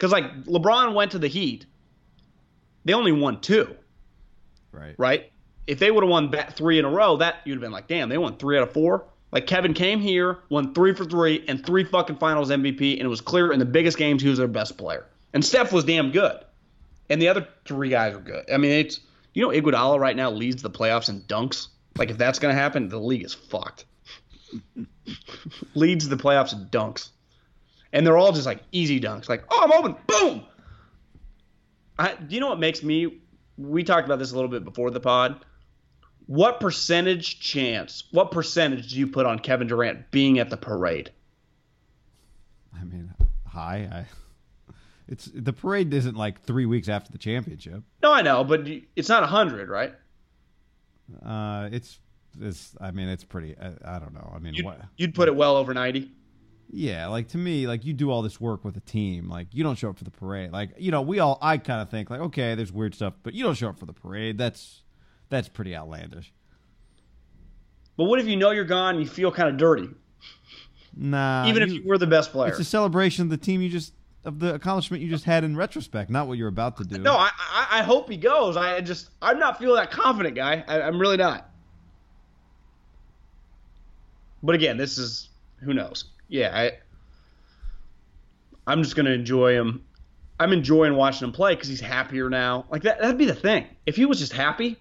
Because like LeBron went to the Heat, they only won two, Right. right? If they would have won that three in a row, that you'd have been like, damn, they won three out of four. Like Kevin came here, won three for three, and three fucking Finals MVP, and it was clear in the biggest games he was their best player. And Steph was damn good, and the other three guys were good. I mean, it's you know Iguodala right now leads the playoffs in dunks. Like if that's gonna happen, the league is fucked. leads the playoffs in dunks, and they're all just like easy dunks. Like oh, I'm open, boom. I, do you know what makes me? We talked about this a little bit before the pod. What percentage chance? What percentage do you put on Kevin Durant being at the parade? I mean, high. I, it's the parade isn't like three weeks after the championship. No, I know, but it's not hundred, right? Uh, it's it's. I mean, it's pretty. I, I don't know. I mean, You'd, what? you'd put it well over ninety. Yeah, like to me, like you do all this work with a team, like you don't show up for the parade. Like you know, we all I kind of think like, okay, there's weird stuff, but you don't show up for the parade. That's that's pretty outlandish. But what if you know you're gone and you feel kind of dirty, Nah, even if you were the best player? it's a celebration of the team you just of the accomplishment you just had in retrospect, not what you're about to do. No, I, I I hope he goes. I just I'm not feeling that confident, guy. I, I'm really not. But again, this is who knows. Yeah, I I'm just gonna enjoy him. I'm enjoying watching him play because he's happier now. Like that that'd be the thing. If he was just happy.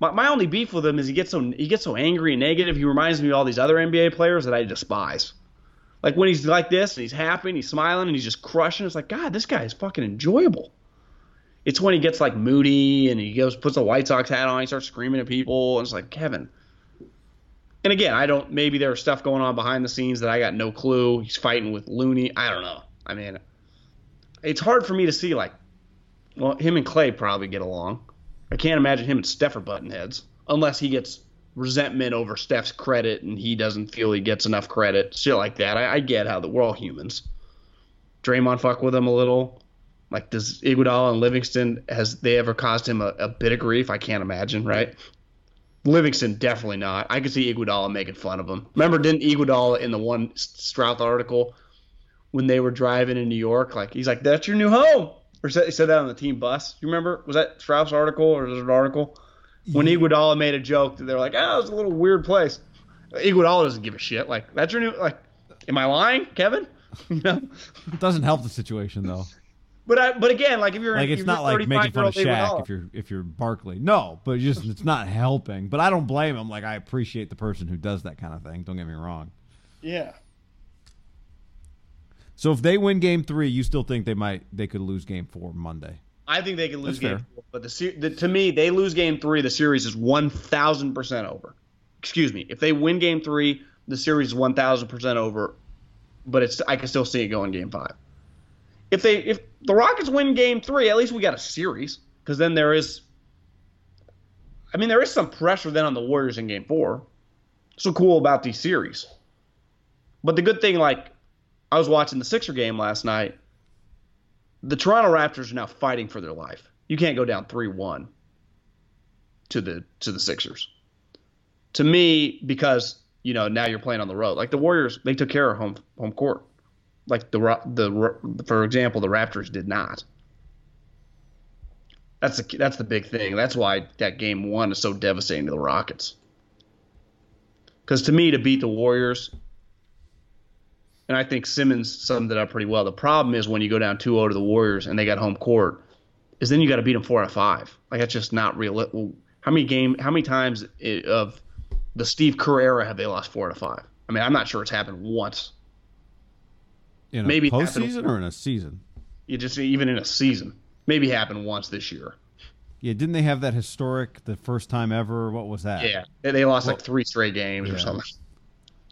My, my only beef with him is he gets so he gets so angry and negative. He reminds me of all these other NBA players that I despise. Like when he's like this and he's happy and he's smiling and he's just crushing. It's like God, this guy is fucking enjoyable. It's when he gets like moody and he goes puts a White Sox hat on, he starts screaming at people, and it's like Kevin. And again, I don't. Maybe there there's stuff going on behind the scenes that I got no clue. He's fighting with Looney. I don't know. I mean, it's hard for me to see like, well, him and Clay probably get along. I can't imagine him and Steph are button heads unless he gets resentment over Steph's credit and he doesn't feel he gets enough credit. Shit like that. I, I get how the we're all humans. Draymond fuck with him a little. Like does Iguodala and Livingston has they ever caused him a, a bit of grief? I can't imagine, right? Livingston definitely not. I could see Iguodala making fun of him. Remember, didn't Iguodala in the one Strauss article when they were driving in New York, like he's like, "That's your new home," or said, he said that on the team bus. You remember? Was that Strauss article or was it an article when mm-hmm. Iguodala made a joke that they're like, "Oh, it's a little weird place." Iguodala doesn't give a shit. Like, that's your new like. Am I lying, Kevin? You know, It doesn't help the situation though. But I, but again, like if you're Like it's you're not like making fun of 35-year-old Shaq if you're if you're Barkley. No, but just it's not helping. But I don't blame him. Like I appreciate the person who does that kind of thing. Don't get me wrong. yeah. So if they win Game Three, you still think they might they could lose Game Four Monday? I think they could lose That's game fair. four, but the, the to me they lose game three. The series is one thousand percent over. Excuse me. If they win game three, the series is one thousand percent over. But it's I can still see it going game five. If they if the Rockets win game three, at least we got a series because then there is. I mean, there is some pressure then on the Warriors in game four. So cool about these series. But the good thing, like, I was watching the Sixer game last night the Toronto Raptors are now fighting for their life. You can't go down three one to the to the Sixers. To me, because you know now you're playing on the road. Like the Warriors, they took care of home home court. Like the the for example, the Raptors did not. That's the that's the big thing. That's why that game one is so devastating to the Rockets. Because to me, to beat the Warriors, and I think Simmons summed it up pretty well. The problem is when you go down 2-0 to the Warriors and they got home court, is then you got to beat them four out of five. Like that's just not real. How many game? How many times of the Steve Kerr era have they lost four out of five? I mean, I'm not sure it's happened once. In a Maybe postseason or in a season? You just even in a season, maybe happened once this year. Yeah, didn't they have that historic the first time ever? What was that? Yeah, they, lost like three straight games or something.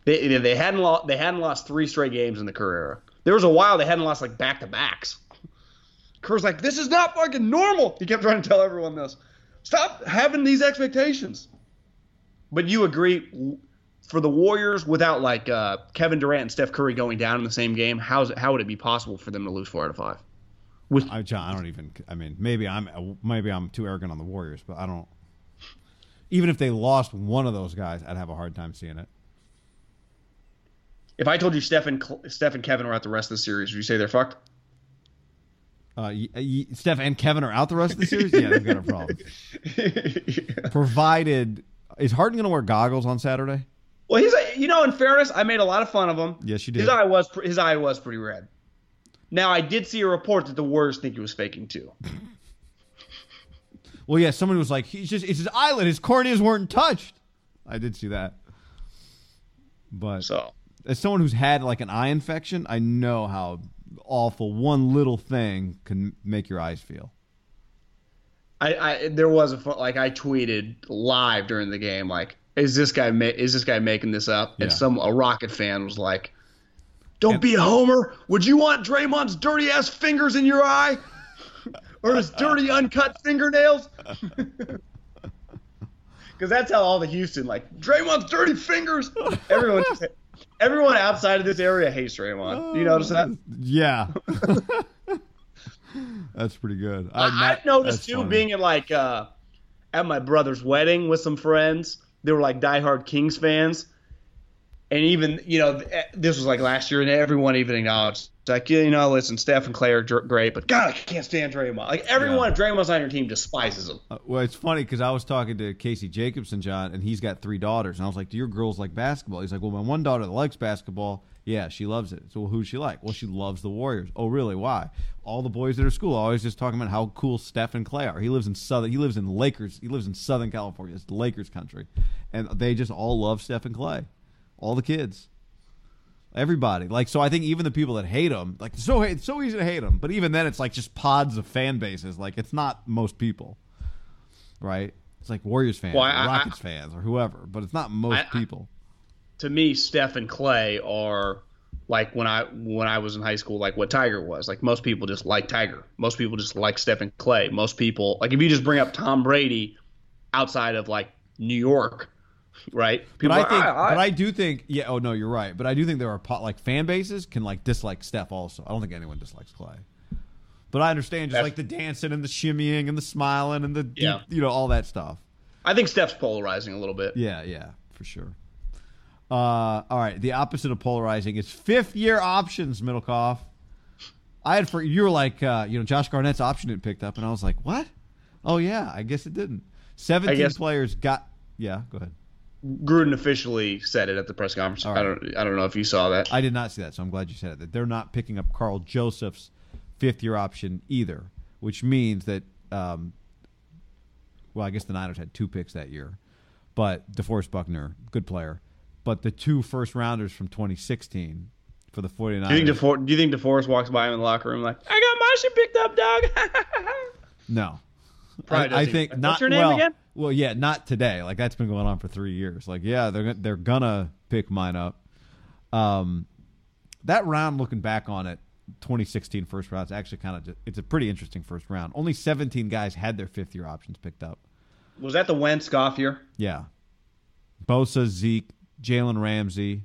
They they hadn't lost they hadn't lost three straight games in the era. There was a while they hadn't lost like back to backs. Kerr's like, this is not fucking normal. He kept trying to tell everyone this. Stop having these expectations. But you agree for the Warriors without like uh, Kevin Durant and Steph Curry going down in the same game, how's it, how would it be possible for them to lose four out of five? With I, John, I don't even. I mean, maybe I'm maybe I'm too arrogant on the Warriors, but I don't. Even if they lost one of those guys, I'd have a hard time seeing it. if I told you Steph and, Steph and Kevin are out the rest of the series, would you say they're fucked? Uh, y- y- Steph and Kevin are out the rest of the series. Yeah, they've got a problem. Provided is Harden going to wear goggles on Saturday? Well, he's a, you know, in fairness, I made a lot of fun of him. Yes, you did. His eye was his eye was pretty red. Now I did see a report that the Warriors think he was faking too. Well, yeah. Someone was like, "He's just it's his eyelid. His corneas weren't touched." I did see that, but So as someone who's had like an eye infection, I know how awful one little thing can make your eyes feel. I, I there was a like I tweeted live during the game like is this guy ma- is this guy making this up? And Yeah. some a Rocket fan was like, "Don't be a homer. Would you want Draymond's dirty ass fingers in your eye, or his dirty uncut fingernails?" Because that's how all the Houston like Draymond's dirty fingers. Everyone, just, everyone outside of this area hates Draymond. Do you notice that? Yeah. That's pretty good. I, I've noticed too, funny. being at like uh, at my brother's wedding with some friends. They were like diehard Kings fans, and even you know this was like last year, and everyone even acknowledged like you know, listen, Steph and Clay are great, but God, I can't stand Draymond. Like everyone, if Draymond's on your team, despises him. Uh, well, it's funny because I was talking to Casey Jacobsen, John, and he's got three daughters, and I was like, "Do your girls like basketball?" He's like, "Well, my one daughter likes basketball. Yeah, she loves it. So, who's she like? Well, she loves the Warriors. Oh, really? Why? All the boys at her school are always just talking about how cool Steph and Clay are. He lives in southern. He lives in Lakers. He lives in Southern California. It's the Lakers country, and they just all love Steph and Clay. All the kids." Everybody like so. I think even the people that hate him, like so, it's so easy to hate him. But even then, it's like just pods of fan bases. Like it's not most people right? It's like Warriors fans, Well, I- I- Rockets fans, or whoever, but it's not most I- I- people. To me, Steph and Clay are like when I when I was in high school, like what Tiger was. Like most people just like Tiger. Most people just like Steph and Clay. Most people like if you just bring up Tom Brady outside of like New York, right? But I are, think, "I- I- but I do think, yeah. Oh no, you're right. But I do think there are po- like fan bases can like dislike Steph also. I don't think anyone dislikes Clay. But I understand just like the dancing and the shimmying and the smiling and the deep, Yeah. you know all that stuff. I think Steph's polarizing a little bit. Yeah, yeah, for sure. Uh, all right, the opposite of polarizing is fifth year options, Middlekauff. I had for you were like, uh, you know, Josh Garnett's option didn't picked up, and I was like, what? Oh yeah, I guess it didn't. Seventeen guess- players got. Yeah, go ahead. Gruden officially said it at the press conference. All I don't I don't know if you saw that. I did not see that, so I'm glad you said it. That they're not picking up Karl Joseph's fifth year option either, which means that, um, well, I guess the Niners had two picks that year, but DeForest Buckner, good player, but the two first rounders from 2016 for the 49ers. do you think DeFor- Do you think DeForest walks by him in the locker room like, I got my shit picked up, dog? no. Probably I, I think not. What's your name well, again? Well, yeah, not today. Like that's been going on for three years. Like, yeah, they're they're gonna pick mine up. Um, that round, looking back on it, 2016 first round, it's actually kind of it's a pretty interesting first round. Only 17 guys had their fifth year options picked up. Was that the Wentz Goff year? Yeah, Bosa, Zeke, Jalen Ramsey,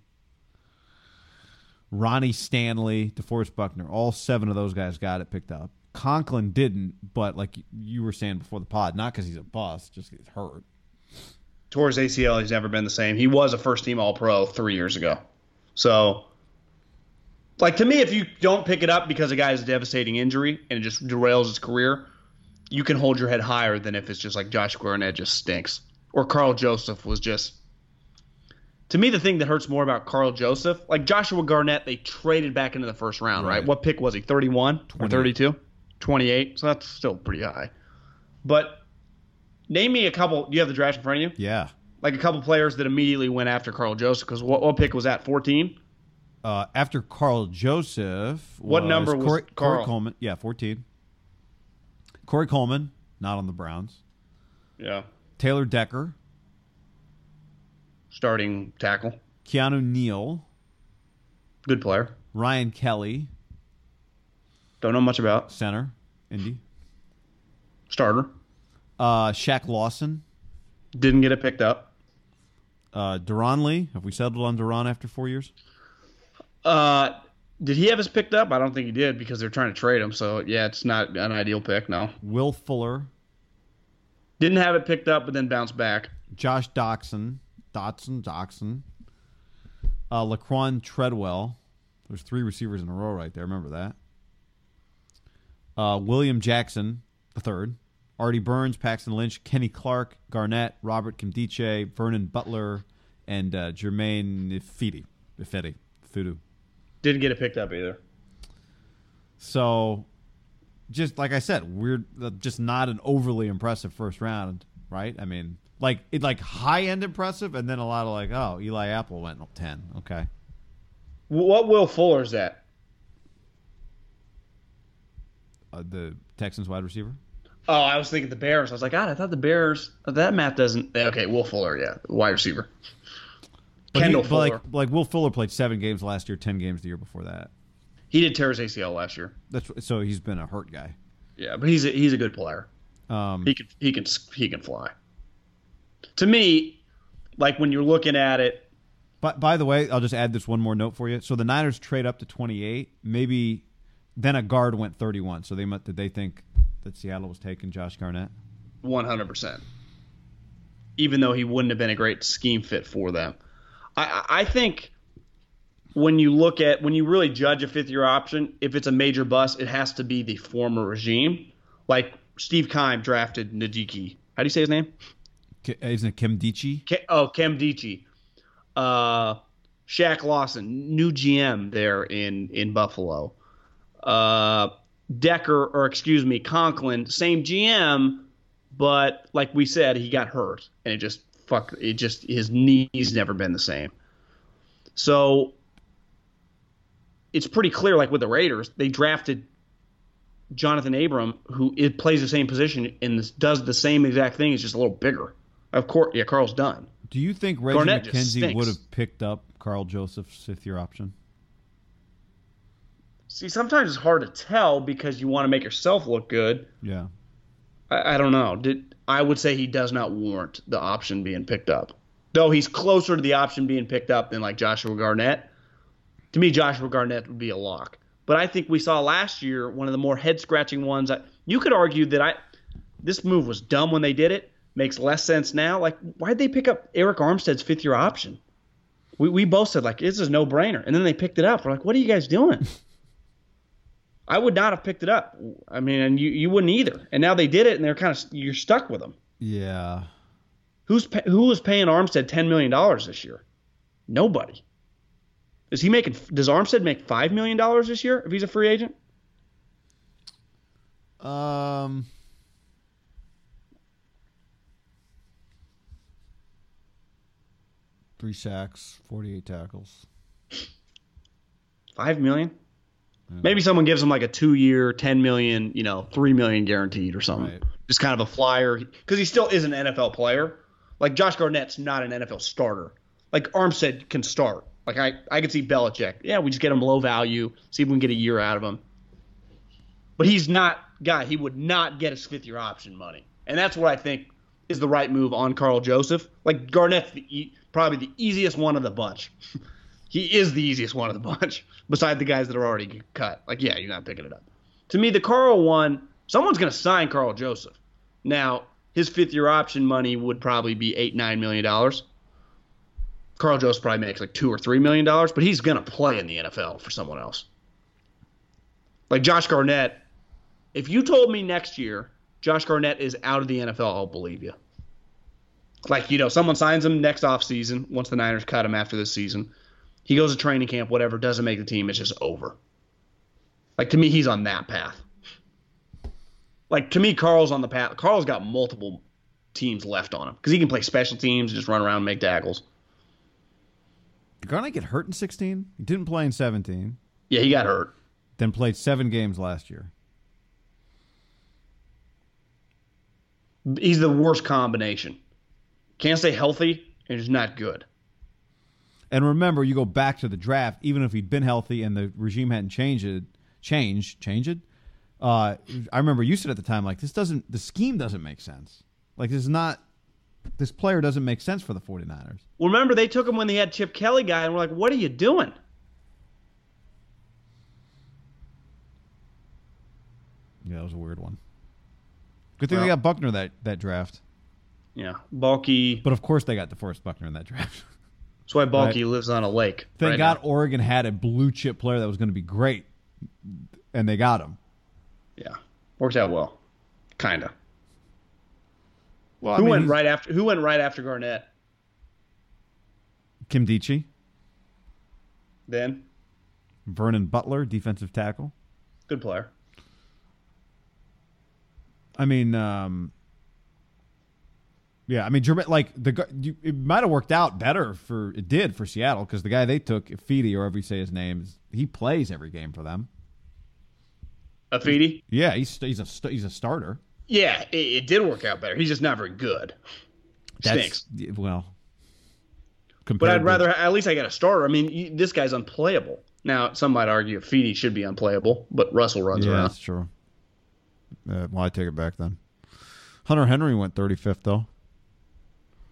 Ronnie Stanley, DeForest Buckner. All seven of those guys got it picked up. Conklin didn't, but like you were saying before the pod, not because he's a bust, just he's hurt. His ACL. He's never been the same. He was a first team All Pro three years ago. So, like to me, if you don't pick it up because a guy has a devastating injury and it just derails his career, you can hold your head higher than if it's just like Josh Garnett just stinks or Karl Joseph was just. To me, the thing that hurts more about Karl Joseph, like Joshua Garnett, they traded back into the first round, right? Right. What pick was he? 31 or 32? 28. So that's still pretty high. But name me a couple. Do you have the draft in front of you? Yeah. like a couple players that immediately went after Karl Joseph because what, what pick was that? 14? Uh, after Karl Joseph, What number was Corey, Corey Coleman? Yeah, 14. Corey Coleman, not on the Browns. Yeah. Taylor Decker, Starting tackle. Keanu Neal, Good player. Ryan Kelly, Don't know much about. center, Indy. Starter. Uh, Shaq Lawson, Didn't get it picked up. uh, Duran Lee. Have we settled on Duran after four years? Uh, did he have his picked up? I don't think he did because they're trying to trade him. So, yeah, it's not an ideal pick, no. Will Fuller, Didn't have it picked up, but then bounced back. Josh Doctson, Dotson, Doctson, uh, Laquon Treadwell. There's three receivers in a row right there. Remember that. Uh, William Jackson, the third. Artie Burns, Paxton Lynch, Kenny Clark, Garnett, Robert Nkemdiche, Vernon Butler, and uh, Germain Ifedi. Ifedi. Fudu. Didn't get it picked up either. So, just like I said, we're uh, just not an overly impressive first round, right? I mean, like it like high end impressive, and then a lot of like, oh, Eli Apple went ten. Okay, What Will Fuller's at? uh, the Texans wide receiver. Oh, I was thinking the Bears. I was like, God, I thought the Bears. That math doesn't. Okay, Will Fuller, yeah, wide receiver. But Kendall he, but like Fuller. like Will Fuller played seven games last year, ten games the year before that. He did tear his ACL last year. That's so he's been a hurt guy. Yeah, but he's a, he's a good player. Um, He can he can he can fly. To me, like when you're looking at it, But by the way, I'll just add this one more note for you. So the Niners trade up to 28. Maybe then a guard went 31. So they mu- did they think that Seattle was taking Josh Garnett? 100. percent Even though he wouldn't have been a great scheme fit for them, I I I think when you look at when you really judge a fifth year option, if it's a major bust, it has to be the former regime. Like Steve Keim drafted Najiki. How do you say his name? K- Isn't it Kim Dichie? Oh, Kem Dichie. Uh, Shaq Lawson, new GM there in in Buffalo. Uh, Decker, or excuse me, Conklin, same GM, but like we said, he got hurt, and it just fuck. It just his knees never been the same. So it's pretty clear, like with the Raiders, they drafted Johnathan Abram, who it plays the same position and does the same exact thing. It's just a little bigger. Of course, yeah, Carl's done. Do you think Reggie Garnett McKenzie would have picked up Karl Joseph's fifth year option? See, sometimes it's hard to tell because you want to make yourself look good. Yeah. I, I don't know. Did I would say he does not warrant the option being picked up, though he's closer to the option being picked up than like Joshua Garnett. To me, Joshua Garnett would be a lock. But I think we saw last year one of the more head scratching ones. I, you could argue that I this move was dumb when they did it. Makes less sense now. Like, why'd they pick up Arik Armstead's fifth year option? We, we both said like this is no brainer, and then they picked it up. We're like, what are you guys doing? I would not have picked it up. I mean, and you, you wouldn't either. And now they did it, and they're kind of you're stuck with them. Yeah. Who's who was paying Armstead ten million dollars this year? Nobody. Is he making? Does Armstead make five million dollars this year if he's a free agent? Um, three sacks, forty-eight tackles. Five million? Maybe someone gives him like a two-year, ten million, you know, three million guaranteed or something. Right. Just kind of a flyer because he still is an NFL player. Like Josh Garnett's not an NFL starter. Like Armstead can start. Like I, I could see Belichick. Yeah, we just get him low value, see if we can get a year out of him. But he's not guy. He would not get his fifth-year option money, and that's what I think is the right move on Karl Joseph. Like Garnett's the, probably the easiest one of the bunch. he is the easiest one of the bunch, beside the guys that are already cut. Like, yeah, you're not picking it up. To me, the Carl one, someone's going to sign Karl Joseph. Now, his fifth year option money would probably be eight, nine million dollars. Karl Joseph probably makes like two or three million dollars, but he's going to play in the NFL for someone else. Like Josh Garnett, if you told me next year Josh Garnett is out of the NFL, I'll believe you. Like, you know, someone signs him next offseason once the Niners cut him after this season. He goes to training camp, whatever, doesn't make the team, it's just over. Like to me, he's on that path. Like to me, Carl's on the path. Carl's got multiple teams left on him because he can play special teams and just run around and make tackles. Did Garnett get hurt in sixteen? He didn't play in seventeen. Yeah, he got hurt. Then played seven games last year. He's the worst combination. Can't stay healthy and is not good. And remember, you go back to the draft. Even if he'd been healthy and the regime hadn't changed it, changed, changed it. Uh, I remember you said at the time, like this doesn't, the scheme doesn't make sense. Like this is not, this player doesn't make sense for the 49ers. Well, remember they took him when they had Chip Kelly guy, and we're like, "What are you doing?" Yeah, that was a weird one. Good thing Well- they got Buckner that that draft. Yeah, bulky. But of course they got DeForest Buckner in that draft. That's why bulky lives on a lake. Thank right God now. Oregon had a blue chip player that was going to be great, and they got him. Yeah, worked out well, kind of. Well, Who went right after? Who went right after Garnett? Kim Dichie, Then Vernon Butler, defensive tackle. good player. I mean, um, yeah, I mean, like the you, it might have worked out better for it did for Seattle because the guy they took, Feedy or however you say his name, he plays every game for them. Afidi. Yeah, he's he's a he's a starter. Yeah, it, it did work out better. He's just not very good. Stinks. That's well, But I'd rather at least I got a starter. I mean, you, this guy's unplayable. Now, some might argue Feedy should be unplayable, but Russell runs Yeah, around. that's true. Uh, well, I take it back then. Hunter Henry went 35th though.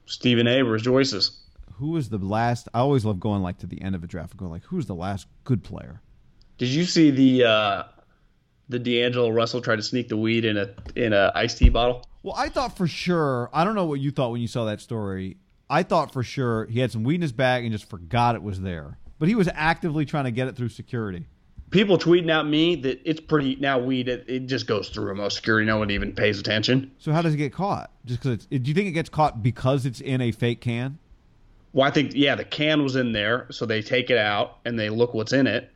Stephen A. rejoices. Who was the last? I always love going like to the end of a draft and going like, who's the last good player? Did you see the uh, the D'Angelo Russell tried to sneak the weed in a in a iced tea bottle? Well, I thought for sure. I don't know what you thought when you saw that story. I thought for sure he had some weed in his bag and just forgot it was there. But he was actively trying to get it through security. People tweeting at me that it's pretty now weed. It, it just goes through most security. No one even pays attention. So how does it get caught? Just because? Do you think it gets caught because it's in a fake can? Well, I think yeah, the can was in there, so they take it out and they look what's in it.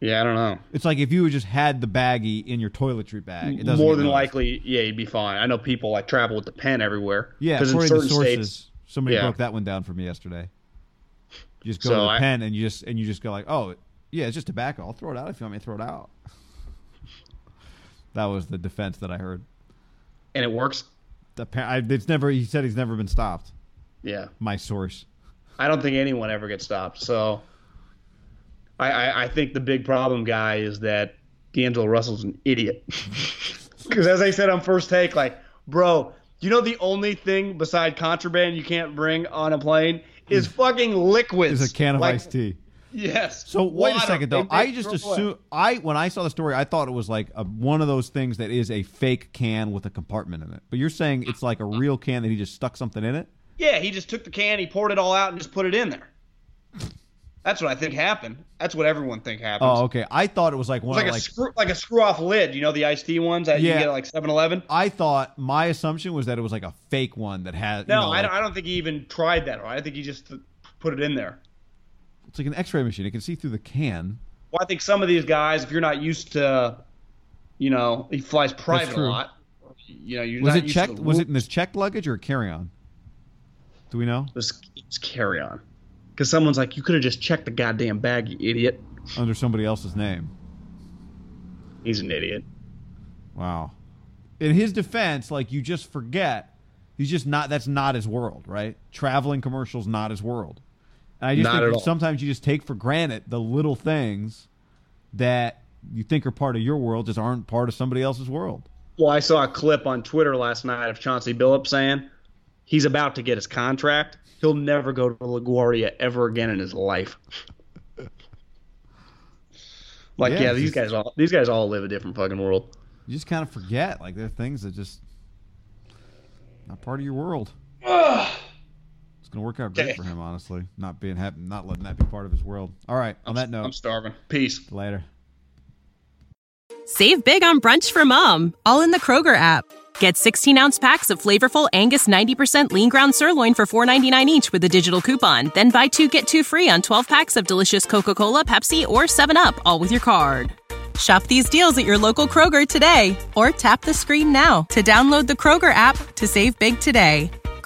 Yeah, I don't know. It's like if you just had the baggie in your toiletry bag. It doesn't More than likely, yeah, you'd be fine. I know people like travel with the pen everywhere. yeah because in certain sources, states- somebody yeah. broke that one down for me yesterday. You just go So to the I- pen and you just and you just go like, oh, yeah, it's just tobacco. I'll throw it out if you want me to throw it out. that was the defense that I heard. and it works. The it's never. He said he's never been stopped. Yeah, My source. I don't think anyone ever gets stopped. So, I I, I think the big problem, guy, is that D'Angelo Russell's an idiot. Because as I said on first take, like, bro, you know the only thing beside contraband you can't bring on a plane is fucking liquids. Is a can of Like, iced tea. Yes. So wait a second though. I just assume I when I saw the story, I thought it was like a, one of those things that is a fake can with a compartment in it. But you're saying it's like a real can that he just stuck something in it. Yeah, he just took the can, he poured it all out, and just put it in there. That's what I think happened. That's what everyone think happens. Oh, okay. I thought it was like one like of a like screw, like a screw off lid. You know the iced tea ones that you Yeah. can get at like 7-Eleven. I thought my assumption was that it was like a fake one that had. you No, know, I, like- don't, I don't think he even tried that. I think he just put it in there. It's like an X-ray machine. It can see through the can. Well, I think some of these guys, if you're not used to, you know, he flies private a lot. You know, you're Was it checked? the Was it in his checked luggage or a carry-on? Do we know? This it's carry on. Because someone's like, you could have just checked the goddamn bag, you idiot. Under somebody else's name. He's an idiot. Wow. In his defense, like you just forget, he's just not. That's not his world, right? Traveling commercials not his world. And I just Not think at all. sometimes you just take for granted the little things that you think are part of your world just aren't part of somebody else's world. Well, I saw a clip on Twitter last night of Chauncey Billups saying he's about to get his contract. He'll never go to LaGuardia ever again in his life. like, Yeah, yeah, these just- guys all these guys all live a different fucking world. You just kind of forget, like there are things that just not part of your world. It's gonna work out great Okay. for him, honestly. Not being happy, not letting that be part of his world. All right. On that note, I'm starving. Peace. later. Save big on brunch for mom, all in the Kroger app. Get 16 ounce packs of flavorful Angus 90% lean ground sirloin for $4.99 each with a digital coupon. Then buy two get two free on 12 packs of delicious Coca Cola, Pepsi, or 7UP, all with your card. Shop these deals at your local Kroger today or tap the screen now to download the Kroger app to save big today.